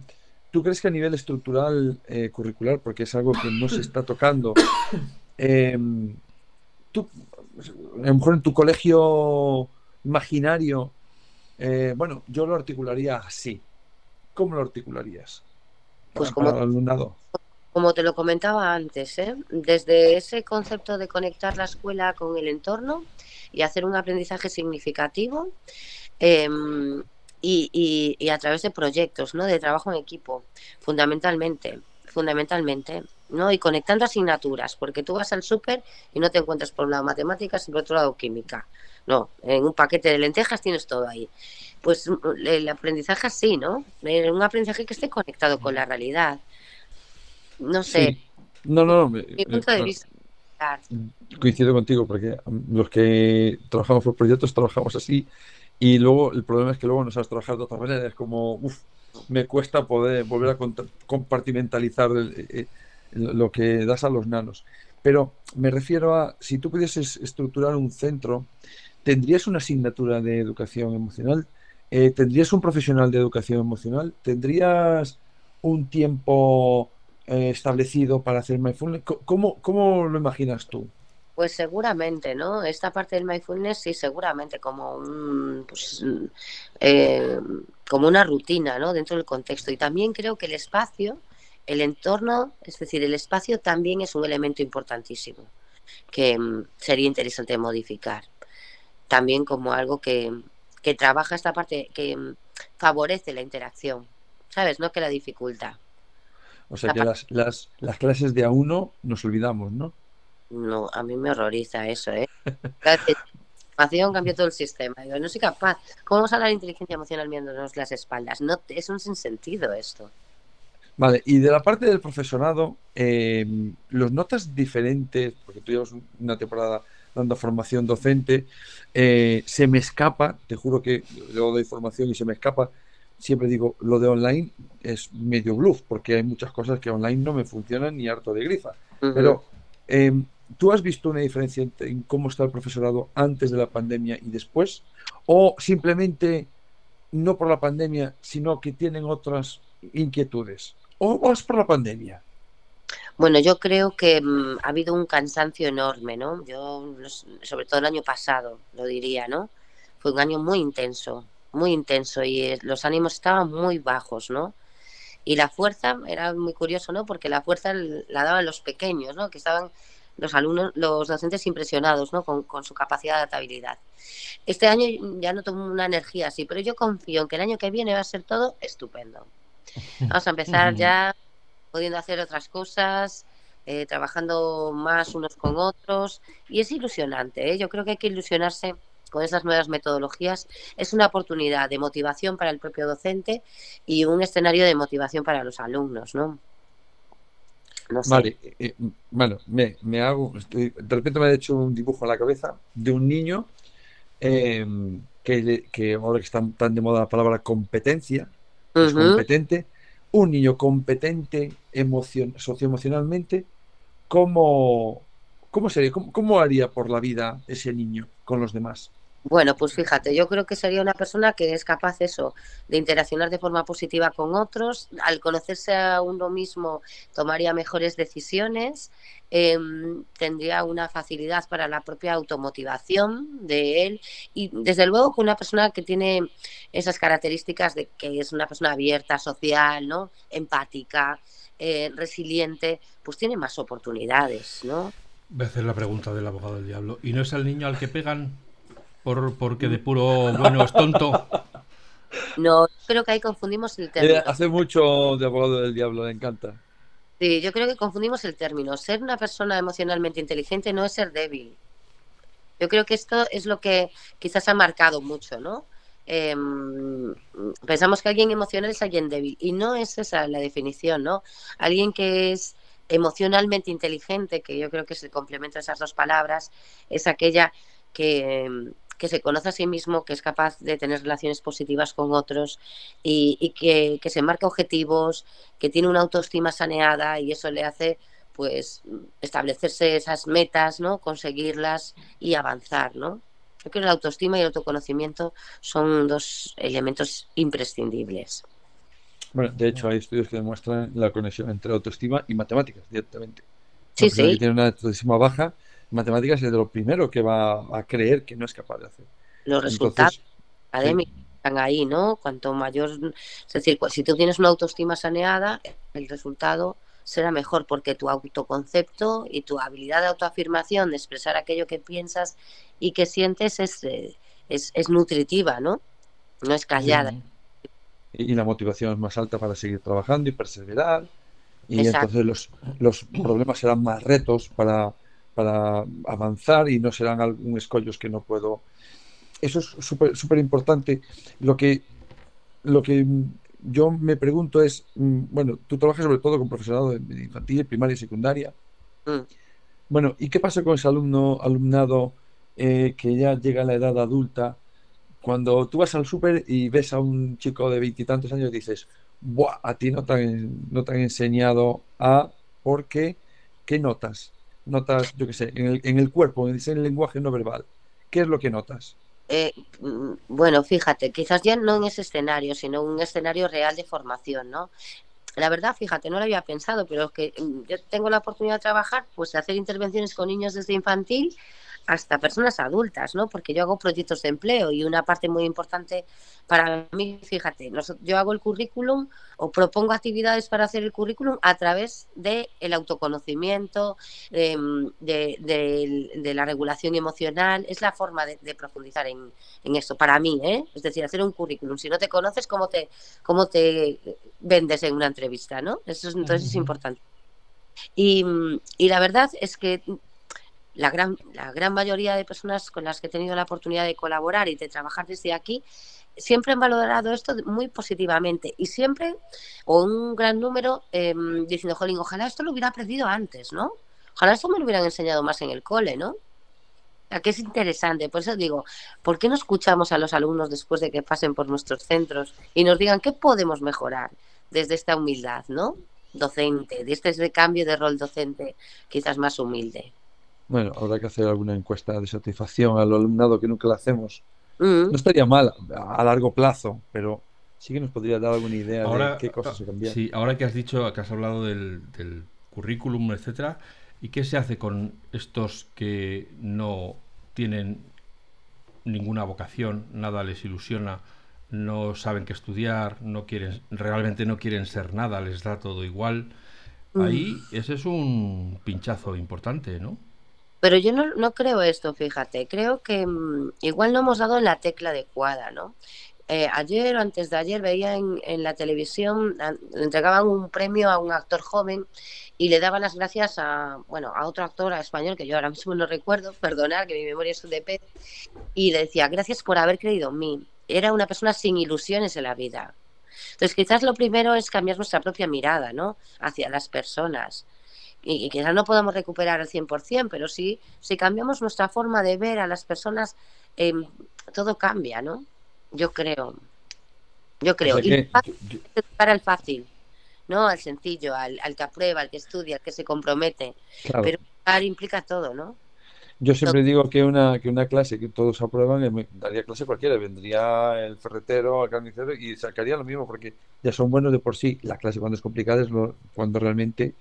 ¿Tú crees que a nivel estructural eh, curricular, porque es algo que no se está tocando, (coughs) em, tú, a lo mejor en tu colegio imaginario, eh, bueno, yo lo articularía así. ¿Cómo lo articularías? Pues como, alumnado? como te lo comentaba antes, desde ese concepto de conectar la escuela con el entorno, y hacer un aprendizaje significativo em, y, a través de proyectos, ¿no? De trabajo en equipo, fundamentalmente, fundamentalmente, ¿no? Y conectando asignaturas, porque tú vas al súper y no te encuentras por un lado matemáticas y por otro lado química. No, en un paquete de lentejas tienes todo ahí. Pues mm, el aprendizaje así, ¿no? Eh, un aprendizaje que esté conectado con la realidad. No sé. No, no, no. Mi punto de vista Coincido contigo, porque los que trabajamos por proyectos trabajamos así y luego el problema es que luego no sabes trabajar de otra manera. Es como, uff, me cuesta poder volver a compartimentalizar eh, lo que das a los nanos. Pero me refiero a, si tú pudieses estructurar un centro, ¿tendrías una asignatura de educación emocional? Eh, ¿Tendrías un profesional de educación emocional? ¿Tendrías un tiempo eh, establecido para hacer mindfulness? ¿Cómo, ¿Cómo lo imaginas tú? Pues seguramente, ¿no? Esta parte del mindfulness sí, seguramente como un, pues, eh, como una rutina, ¿no? Dentro del contexto. Y también creo que el espacio, el entorno, es decir, el espacio también es un elemento importantísimo que mm, sería interesante modificar. También como algo que, que trabaja esta parte, que mm, favorece la interacción, ¿sabes? No que la dificulta. O sea que las, las, las clases de a uno nos olvidamos, ¿no? No, a mí me horroriza eso, ¿eh? (laughs) Información cambió todo el sistema. no soy capaz. ¿Cómo vamos a hablar de inteligencia emocional viéndonos las espaldas? No, es un sinsentido esto. Vale, y de la parte del profesorado, eh, ¿los notas diferentes? Porque tú llevas una temporada dando formación docente, eh, se me escapa, te juro que luego doy formación y se me escapa, siempre digo, lo de online es medio bluff, porque hay muchas cosas que online no me funcionan ni harto de grifa. Pero em, ¿Tú has visto una diferencia en cómo está el profesorado antes de la pandemia y después? ¿O simplemente no por la pandemia, sino que tienen otras inquietudes? ¿O es por la pandemia? Bueno, yo creo que mm, ha habido un cansancio enorme, ¿no? Yo, sobre todo el año pasado, lo diría, ¿no? Fue un año muy intenso, muy intenso y eh, los ánimos estaban muy bajos, ¿no? Y la fuerza, era muy curioso, ¿no? Porque la fuerza la daban los pequeños, ¿no? Que estaban los alumnos, los docentes impresionados ¿no? con, su capacidad de adaptabilidad. Este año ya no tengo una energía así, pero yo confío en que el año que viene va a ser todo estupendo. (laughs) Vamos a empezar ya pudiendo hacer otras cosas, eh, trabajando más unos con otros, y es ilusionante. ¿eh? Yo creo que hay que ilusionarse con esas nuevas metodologías. Es una oportunidad de motivación para el propio docente y un escenario de motivación para los alumnos, ¿no? Vale, eh, eh, bueno, me, hago, de repente me ha hecho un dibujo en la cabeza de un niño em, que, ahora que está tan de moda la palabra competencia, es competente, un niño competente emocion, socioemocionalmente, ¿cómo, cómo sería? cómo haría por la vida ese niño con los demás? Bueno, pues fíjate, yo creo que sería una persona que es capaz eso, de interaccionar de forma positiva con otros, al conocerse a uno mismo tomaría mejores decisiones, em, tendría una facilidad para la propia automotivación de él y desde luego que una persona que tiene esas características de que es una persona abierta, social, ¿no? empática, eh, resiliente, pues tiene más oportunidades, ¿no? Voy a hacer la pregunta del abogado del diablo. ¿Y no es el niño al que pegan por, porque de puro bueno es tonto. No, creo que ahí confundimos el término. Eh, hace mucho de abogado del diablo, le encanta. Sí, yo creo que confundimos el término. Ser una persona emocionalmente inteligente no es ser débil. Yo creo que esto es lo que quizás ha marcado mucho, ¿no? Em, pensamos que alguien emocional es alguien débil y no es esa la definición, ¿no? Alguien que es emocionalmente inteligente, que yo creo que es el complemento de esas dos palabras, es aquella que, que se conoce a sí mismo, que es capaz de tener relaciones positivas con otros y, que, se marca objetivos, que tiene una autoestima saneada y eso le hace pues establecerse esas metas, ¿no? conseguirlas y avanzar, ¿no? Creo que la autoestima y el autoconocimiento son dos elementos imprescindibles. Bueno, de hecho hay estudios que demuestran la conexión entre autoestima y matemáticas directamente. Sí, sí. Que tiene una autoestima baja matemáticas es de lo primero que va a creer que no es capaz de hacer. Los resultados académicos están ahí, ¿no? Cuanto mayor, es decir, si tú tienes una autoestima saneada, el resultado será mejor porque tu autoconcepto y tu habilidad de autoafirmación, de expresar aquello que piensas y que sientes es, eh, es, nutritiva, ¿no? No es callada. Y la motivación es más alta para seguir trabajando y perseverar. Y entonces los, los problemas serán más retos para, para avanzar y no serán algún escollos que no puedo. Eso es súper súper importante. Lo que, lo que yo me pregunto es, mm, bueno, tú trabajas sobre todo con profesorado de infantil, primaria y secundaria. Mm. Bueno, ¿y qué pasa con ese alumno, alumnado eh, que ya llega a la edad adulta? Cuando tú vas al súper y ves a un chico de veintitantos años, dices, Buah, a ti no te, han, no te han enseñado a, porque, ¿qué notas? Notas, yo qué sé, en el, en el cuerpo, en el lenguaje no verbal. ¿Qué es lo que notas? Eh, mm, bueno, fíjate, quizás ya no en ese escenario, sino un escenario real de formación, ¿no? La verdad, fíjate, no lo había pensado, pero que mm, yo tengo la oportunidad de trabajar, pues de hacer intervenciones con niños desde infantil hasta personas adultas, ¿no? Porque yo hago proyectos de empleo y una parte muy importante para mí, fíjate, yo hago el currículum o propongo actividades para hacer el currículum a través del el autoconocimiento, em, de, la regulación emocional, es la forma de, profundizar en, en, esto, para mí, ¿eh? Es decir, hacer un currículum. Si no te conoces, ¿cómo te, cómo te vendes en una entrevista, ¿no? Eso es, entonces es importante. Y, y la verdad es que la gran, la gran mayoría de personas con las que he tenido la oportunidad de colaborar y de trabajar desde aquí, siempre han valorado esto muy positivamente y siempre, o un gran número, em, diciendo, jolín, ojalá esto lo hubiera aprendido antes, ¿no? Ojalá esto me lo hubieran enseñado más en el cole, ¿no? Que es interesante, por eso digo, ¿por qué no escuchamos a los alumnos después de que pasen por nuestros centros y nos digan qué podemos mejorar desde esta humildad, ¿no? Docente, desde este cambio de rol docente quizás más humilde. Bueno, habrá que hacer alguna encuesta de satisfacción al alumnado que nunca la hacemos. Mm. No estaría mal a largo plazo, pero sí que nos podría dar alguna idea de qué cosas se cambian. Sí, ahora que has dicho, que has hablado del, currículum, etcétera, ¿y qué se hace con estos que no tienen ninguna vocación, nada les ilusiona, no saben qué estudiar, no quieren, realmente no quieren ser nada, les da todo igual? Ahí mm. ese es un pinchazo importante, ¿no? Pero yo no, no creo esto, fíjate, creo que mm, igual no hemos dado en la tecla adecuada, ¿no? Eh, ayer o antes de ayer veía en, la televisión, le entregaban un premio a un actor joven y le daban las gracias a, bueno, a otro actor español que yo ahora mismo no recuerdo, (laughs) perdonar que mi memoria es un de pez, y le decía, gracias por haber creído en mí. Era una persona sin ilusiones en la vida. Entonces quizás lo primero es cambiar nuestra propia mirada, ¿no? Hacia las personas y, quizás no podamos recuperar al 100%, pero sí, si cambiamos nuestra forma de ver a las personas, em, todo cambia, ¿no? Yo creo. Yo creo. y para el fácil, ¿no? Al sencillo, al, que aprueba, al que estudia, al que se compromete. Pero implica todo, ¿no? Yo siempre digo que una, que una clase que todos aprueban, daría clase cualquiera, vendría el ferretero, el carnicero y sacaría lo mismo, porque ya son buenos de por sí. La clase cuando es complicada es lo, cuando realmente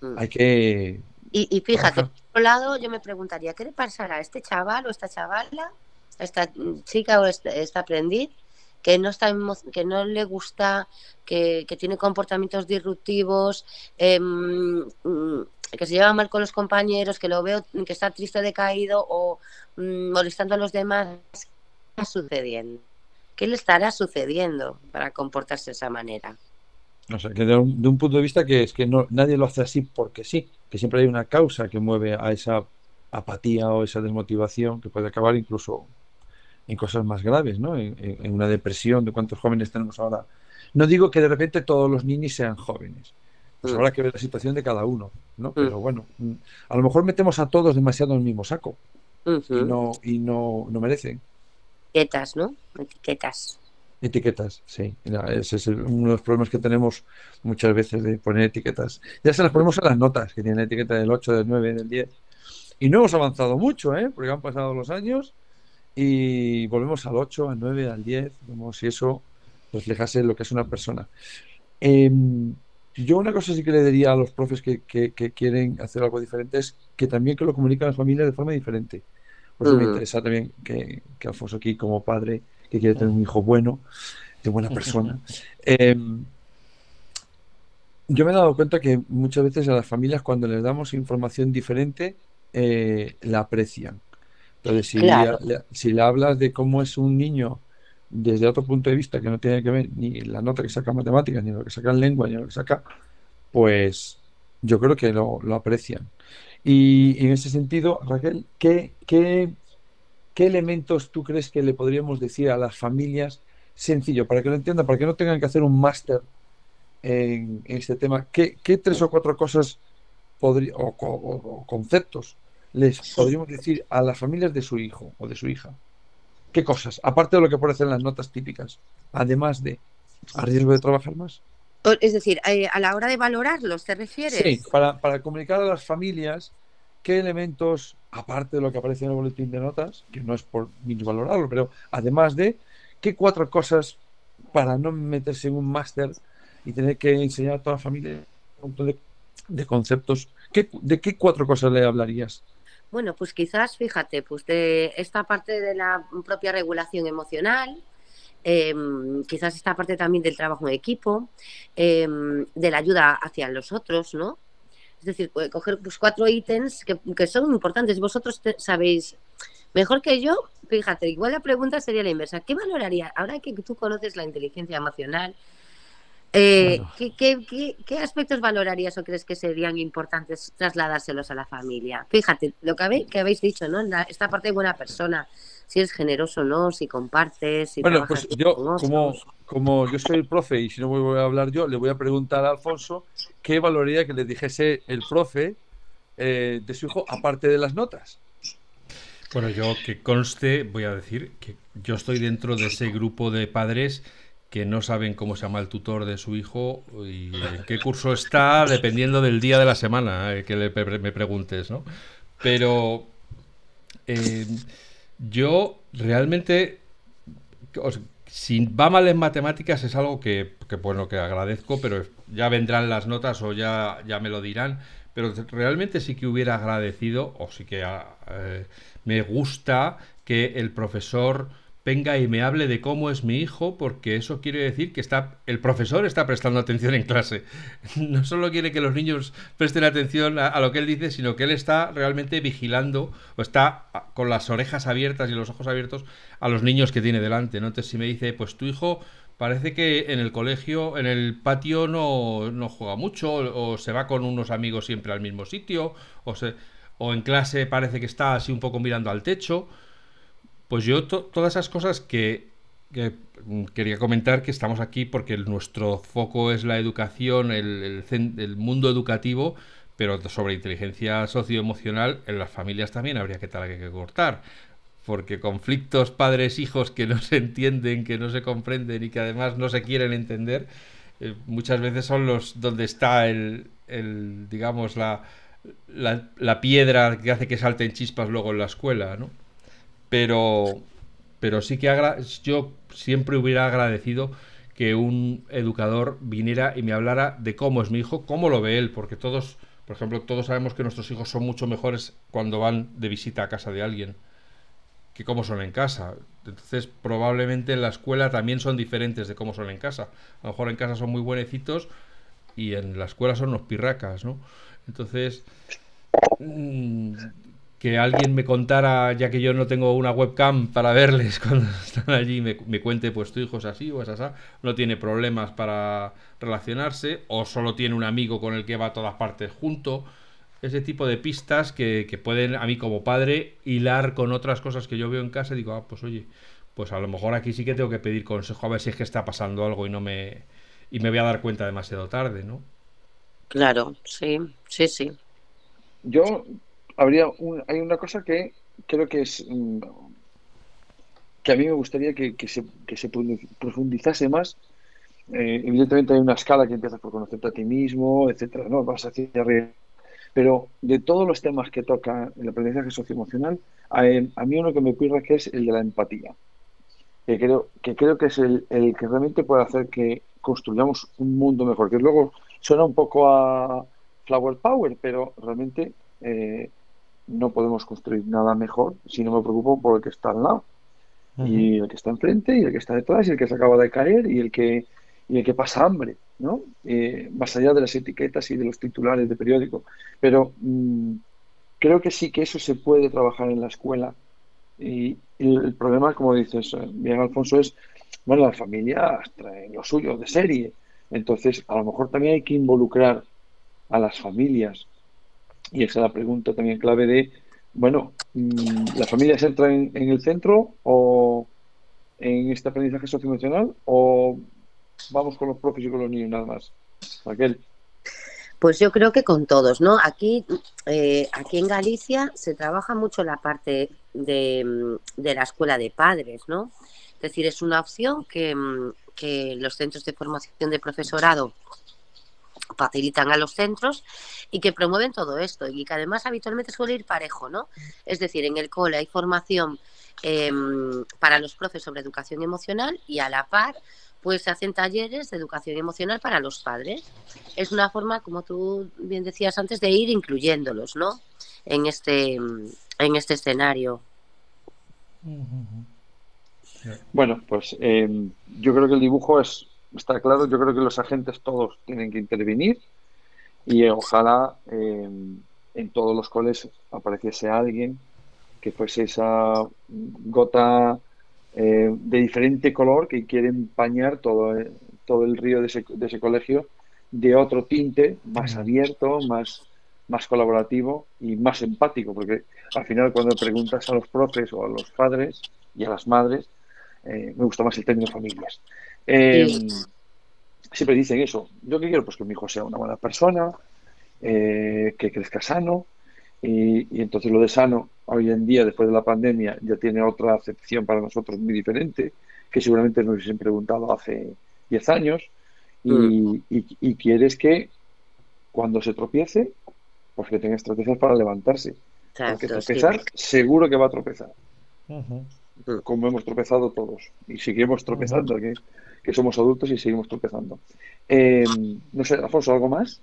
Mm. Hay que... Y, fíjate, por otro lado, yo me preguntaría, ¿qué le pasará a este chaval o esta chavala, a esta chica o esta, aprendiz, que no está que no le gusta, que, tiene comportamientos disruptivos, em, mm, que se lleva mal con los compañeros, que lo veo que está triste, decaído o mm, molestando a los demás. ¿Qué está sucediendo? ¿Qué le estará sucediendo para comportarse de esa manera? O sea, que de un, punto de vista que es que no, nadie lo hace así porque sí, que siempre hay una causa que mueve a esa apatía o esa desmotivación que puede acabar incluso en cosas más graves, ¿no? En, una depresión de cuántos jóvenes tenemos ahora. No digo que de repente todos los niños sean jóvenes. Pues mm. habrá que ver la situación de cada uno, ¿no? Mm. Pero bueno, mm, a lo mejor metemos a todos demasiado en el mismo saco y no y no, no merecen. Etiquetas, ¿no? Etiquetas. Etiquetas, sí. ese es uno de los problemas que tenemos muchas veces de poner etiquetas. Ya se las ponemos a las notas, que tienen etiqueta del 8, del 9, del 10. Y no hemos avanzado mucho, ¿eh? porque han pasado los años y volvemos al 8, al 9, al 10, como si eso reflejase lo que es una persona. Em, yo una cosa sí que le diría a los profes que, quieren hacer algo diferente es que también que lo comuniquen a las familias de forma diferente. Por eso me mm. interesa también que, que Alfonso aquí como padre que quiere tener un hijo bueno, de buena persona. Em, yo me he dado cuenta que muchas veces a las familias cuando les damos información diferente, eh, la aprecian. Entonces, si, le, si le hablas de cómo es un niño desde otro punto de vista que no tiene que ver ni la nota que saca matemáticas, ni lo que saca en lengua, ni lo que saca, pues yo creo que lo, aprecian. Y, en ese sentido, Raquel, ¿qué, qué ¿qué elementos tú crees que le podríamos decir a las familias sencillo, para que lo entiendan, para que no tengan que hacer un máster en, este tema? ¿Qué, tres o cuatro cosas podría, o, conceptos les podríamos decir a las familias de su hijo o de su hija? ¿Qué cosas? Aparte de lo que aparecen en las notas típicas, además de a riesgo de trabajar más. Es decir, eh, a la hora de valorarlos, ¿te refieres? Sí, para, para comunicar a las familias qué elementos, aparte de lo que aparece en el boletín de notas, que no es por valorarlo, pero además de qué cuatro cosas para no meterse en un máster y tener que enseñar a toda la familia un montón de, conceptos, ¿de qué cuatro cosas le hablarías? Bueno, pues quizás, fíjate, pues de esta parte de la propia regulación emocional, em, quizás esta parte también del trabajo en equipo, em, de la ayuda hacia los otros, ¿no? Es decir, coger pues, cuatro ítems que, son importantes. Vosotros sabéis mejor que yo, fíjate, igual la pregunta sería la inversa. ¿Qué valoraría, ahora que tú conoces la inteligencia emocional, eh, ¿qué, aspectos valorarías o crees que serían importantes trasladárselos a la familia? Fíjate, lo que habéis, que habéis dicho, ¿no? esta parte de buena persona, si eres generoso o no, si compartes, si Bueno, pues yo, como, como yo soy el profe y si no voy a hablar yo, le voy a preguntar a Alfonso qué valoraría que le dijese el profe eh, de su hijo, aparte de las notas. Bueno, yo que conste, voy a decir que yo estoy dentro de ese grupo de padres que no saben cómo se llama el tutor de su hijo y en qué curso está, dependiendo del día de la semana eh, que le, me preguntes, ¿no? Pero eh, yo realmente, si va mal en matemáticas es algo que, bueno, que agradezco, pero ya vendrán las notas o ya, ya me lo dirán. Pero realmente sí que hubiera agradecido, o sí que eh, me gusta que el profesor venga y me hable de cómo es mi hijo, porque eso quiere decir que está, el profesor está prestando atención en clase. (laughs) No solo quiere que los niños presten atención a, lo que él dice, sino que él está realmente vigilando o está con las orejas abiertas y los ojos abiertos a los niños que tiene delante. ¿no? Entonces, si me dice, pues tu hijo parece que en el colegio, en el patio no, no juega mucho, o, se va con unos amigos siempre al mismo sitio, o, se, o en clase parece que está así un poco mirando al techo pues yo todas esas cosas que, quería comentar que estamos aquí porque nuestro foco es la educación, el, mundo educativo, pero sobre inteligencia socioemocional en las familias también habría que, tal, que cortar. Porque conflictos padres-hijos que no se entienden, que no se comprenden y que además no se quieren entender, eh, muchas veces son los donde está el, digamos, la, la, la, piedra que hace que salten chispas luego en la escuela, ¿no? Pero, pero sí que yo siempre hubiera agradecido que un educador viniera y me hablara de cómo es mi hijo, cómo lo ve él, porque todos, por ejemplo, todos sabemos que nuestros hijos son mucho mejores cuando van de visita a casa de alguien que cómo son en casa. Entonces, probablemente en la escuela también son diferentes de cómo son en casa. A lo mejor en casa son muy buenecitos y en la escuela son unos pirracas, ¿no? Entonces, mm, que alguien me contara, ya que yo no tengo una webcam para verles (laughs) cuando están allí, me, me cuente, pues tu hijo es así o es así, no tiene problemas para relacionarse, o solo tiene un amigo con el que va a todas partes junto. Ese tipo de pistas que, que pueden, a mí como padre, hilar con otras cosas que yo veo en casa y digo, ah, pues oye, pues a lo mejor aquí sí que tengo que pedir consejo a ver si es que está pasando algo y no me y me voy a dar cuenta demasiado tarde, ¿no? Claro, sí, sí, sí. Yo habría hay una cosa que creo que es mm, que a mí me gustaría que, se, que se profundizase más. Eh, evidentemente hay una escala que empieza por conocerte a ti mismo, etcétera, ¿no? Vas hacia arriba. Pero de todos los temas que toca el aprendizaje socioemocional, a, mí uno que me ocurre que es el de la empatía. Que creo que, creo que es el, el que realmente puede hacer que construyamos un mundo mejor. Que luego suena un poco a Flower Power, pero realmente eh, no podemos construir nada mejor si no me preocupo por el que está al lado. Y el que está enfrente, y el que está detrás, y el que se acaba de caer, y el que, y el que pasa hambre, ¿no? Eh, más allá de las etiquetas y de los titulares de periódico. Pero mm, creo que sí que eso se puede trabajar en la escuela. Y, el, problema, como dices eh, bien Alfonso, es, bueno, las familias traen lo suyo de serie. Entonces, a lo mejor también hay que involucrar a las familias y esa es la pregunta también clave de, bueno, mm, ¿las familias entran en, en el centro o en este aprendizaje socioemocional o vamos con los profes y con los niños nada más? Raquel. Pues yo creo que con todos, ¿no? Aquí, eh, aquí en Galicia se trabaja mucho la parte de, de, la escuela de padres, ¿no? Es decir, es una opción que, que los centros de formación de profesorado facilitan a los centros y que promueven todo esto y que además habitualmente suele ir parejo, ¿no? Es decir, en el cole hay formación em, para los profes sobre educación emocional y a la par pues se hacen talleres de educación emocional para los padres. Es una forma, como tú bien decías antes, de ir incluyéndolos, ¿no? En este, en este escenario. Bueno, pues em, yo creo que el dibujo es está claro. Yo creo que los agentes todos tienen que intervenir y ojalá em, en todos los coles apareciese alguien que fuese esa gota eh, de diferente color que quiere empañar todo, eh, todo el río de ese, de ese, colegio de otro tinte más abierto, más, más colaborativo y más empático, porque al final cuando preguntas a los profes o a los padres y a las madres, eh, me gusta más el término familias. Em, siempre dicen eso. Yo que quiero, pues que mi hijo sea una buena persona, que crezca sano, y, entonces lo de sano, hoy en día, después de la pandemia, ya tiene otra acepción para nosotros muy diferente, que seguramente nos hubiesen preguntado hace 10 años. Mm. Y, quieres que cuando se tropiece, pues que tenga estrategias para levantarse. Porque tropezar, seguro que va a tropezar. Como hemos tropezado todos. Y seguimos tropezando, que, somos adultos y seguimos tropezando. Eh, no sé, Alfonso, ¿algo más?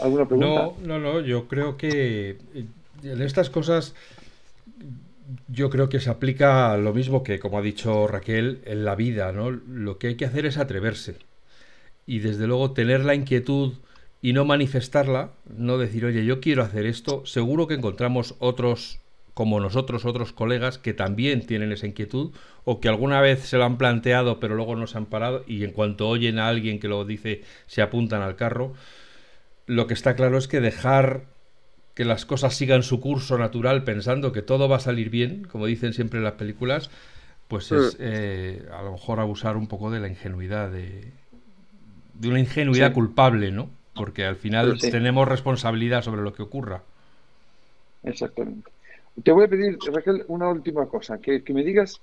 ¿Alguna pregunta? No, no, no, yo creo que en estas cosas yo creo que se aplica lo mismo que, como ha dicho Raquel, en la vida, ¿no? Lo que hay que hacer es atreverse. Y desde luego tener la inquietud y no manifestarla, no decir, oye, yo quiero hacer esto, seguro que encontramos otros como nosotros, otros colegas que también tienen esa inquietud o que alguna vez se lo han planteado pero luego no se han parado y en cuanto oyen a alguien que lo dice se apuntan al carro. Lo que está claro es que dejar que las cosas sigan su curso natural pensando que todo va a salir bien, como dicen siempre en las películas, pues es eh, a lo mejor abusar un poco de la ingenuidad, de, de una ingenuidad culpable, ¿no? Porque al final tenemos responsabilidad sobre lo que ocurra. Exactamente. Te voy a pedir, Raquel, una última cosa, que, me digas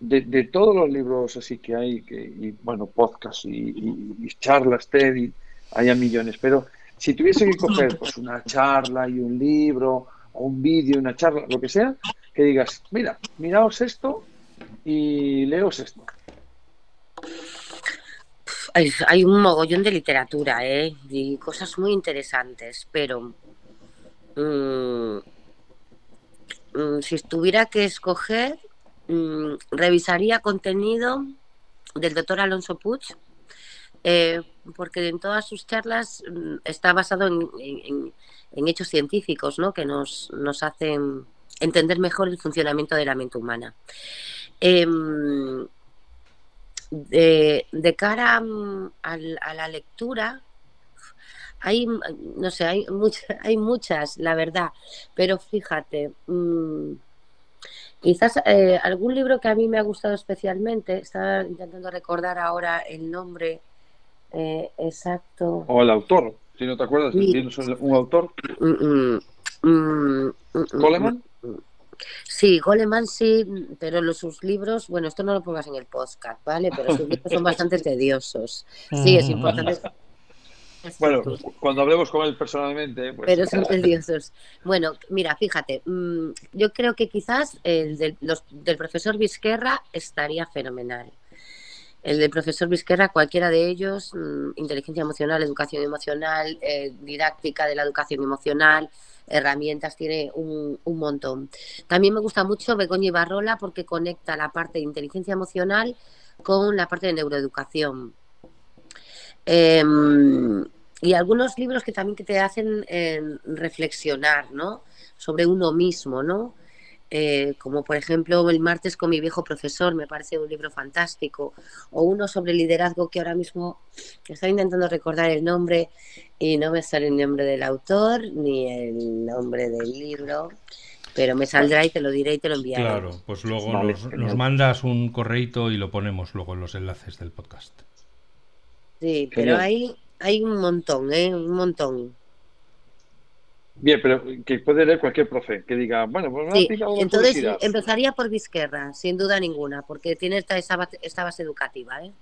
de, todos los libros así que hay, que, y bueno, podcast y, y, charlas TED, y haya millones, pero si tuviese que coger (laughs) pues, una charla y un libro, o un vídeo, una charla, lo que sea, que digas, mira, miraos esto y leos esto. Hay, un mogollón de literatura, ¿eh? Y cosas muy interesantes, pero mm, si tuviera que escoger, mm, revisaría contenido del doctor Alonso Puig, eh, porque en todas sus charlas mm, está basado en, hechos científicos ¿no? que nos, nos, hacen entender mejor el funcionamiento de la mente humana. Em, de, cara mm, a, la lectura, hay, no sé, hay, (laughs) hay muchas, la verdad, pero fíjate, mm, quizás eh, algún libro que a mí me ha gustado especialmente, estaba intentando recordar ahora el nombre, eh, exacto. O el autor, si no te acuerdas, ¿tienes un autor? Mm, mm, mm, ¿Goleman? Sí, Goleman sí, pero los, sus libros, bueno, esto no lo pongas en el podcast, ¿vale? Pero sus libros son (laughs) bastante tediosos. Sí, es importante. Bueno, cuando hablemos con él personalmente. Pues... Pero son (laughs) tediosos. Bueno, mira, fíjate, yo creo que quizás el del, del profesor Vizquerra estaría fenomenal el del profesor Vizquerra, cualquiera de ellos, mm, inteligencia emocional, educación emocional, eh, didáctica de la educación emocional, herramientas, tiene un, montón. También me gusta mucho Begoña Barrola porque conecta la parte de inteligencia emocional con la parte de neuroeducación. Em, y algunos libros que también que te hacen em, reflexionar, ¿no? Sobre uno mismo, ¿no? Eh, como por ejemplo El martes con mi viejo profesor, me parece un libro fantástico, o uno sobre liderazgo que ahora mismo estoy intentando recordar el nombre y no me sale el nombre del autor ni el nombre del libro, pero me saldrá y te lo diré y te lo enviaré. Claro, pues luego nos, mandas un correito y lo ponemos luego en los enlaces del podcast. Sí, pero hay, hay un montón, ¿eh? Un montón. Bien, pero que puede leer cualquier profe, que diga, bueno, pues sí. Entonces empezaría por Vizquerra, sin duda ninguna, porque tiene esta, esta base educativa, ¿eh?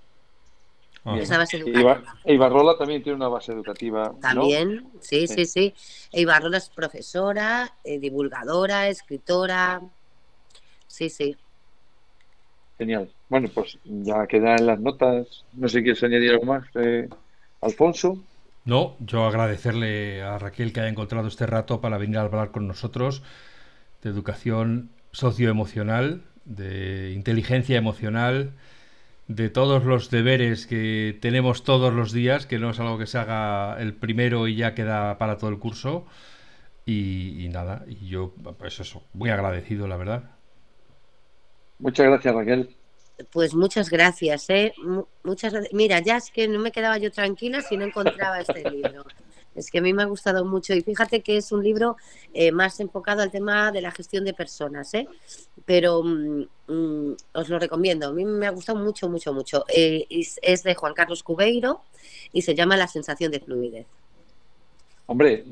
Ah. Esa base educativa. Ibarrola también tiene una base educativa. También, sí, sí, sí, Ibarrola es profesora, eh, divulgadora, escritora. Sí, sí. Genial. Bueno, pues ya queda en las notas. No sé si quieres añadir algo más, eh, Alfonso. No, yo agradecerle a Raquel que haya encontrado este rato para venir a hablar con nosotros de educación socioemocional, de inteligencia emocional, de todos los deberes que tenemos todos los días, que no es algo que se haga el primero y ya queda para todo el curso. Y, nada, y yo, pues eso, muy agradecido, la verdad. Muchas gracias, Raquel. Pues muchas gracias, ¿eh? Muchas Mira, ya es que no me quedaba yo tranquila si no encontraba este (laughs) libro. Es que a mí me ha gustado mucho y fíjate que es un libro eh, más enfocado al tema de la gestión de personas, ¿eh? pero mm, mm, os lo recomiendo. A mí me ha gustado mucho, mucho, mucho. Eh, es, de Juan Carlos Cubeiro y se llama La sensación de fluidez. Hombre,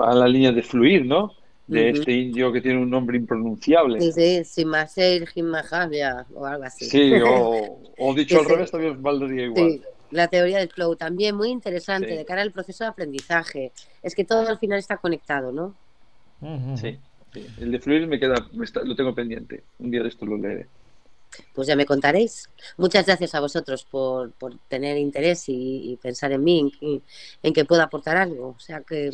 va a la línea de fluir, ¿no? De este indio que tiene un nombre impronunciable. Sí, sí, Simaser Jimajavia o algo así. Sí, o, (laughs) dicho al revés también valdría igual. Sí, la teoría del flow también muy interesante de cara al proceso de aprendizaje. Es que todo al final está conectado, ¿no? Sí, el de fluir me queda, lo tengo pendiente. Un día de esto lo leeré pues ya me contaréis. Muchas gracias a vosotros por, tener interés y, pensar en mí, en, que pueda aportar algo. O sea que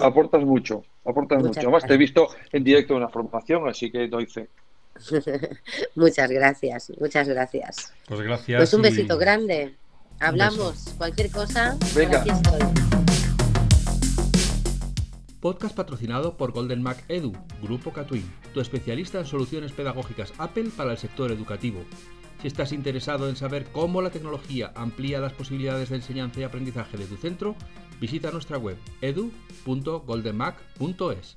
aportas mucho, aportas mucho. Además te he visto en directo en la formación, así que doy fe. (laughs) muchas gracias, muchas gracias. Pues gracias. Pues un besito grande. Hablamos, cualquier cosa. Venga. Aquí estoy. Podcast patrocinado por Golden Mac Edu, Grupo Catwin, tu especialista en soluciones pedagógicas Apple para el sector educativo. Si estás interesado en saber cómo la tecnología amplía las posibilidades de enseñanza y aprendizaje de tu centro, visita nuestra web edu.goldenmac.es.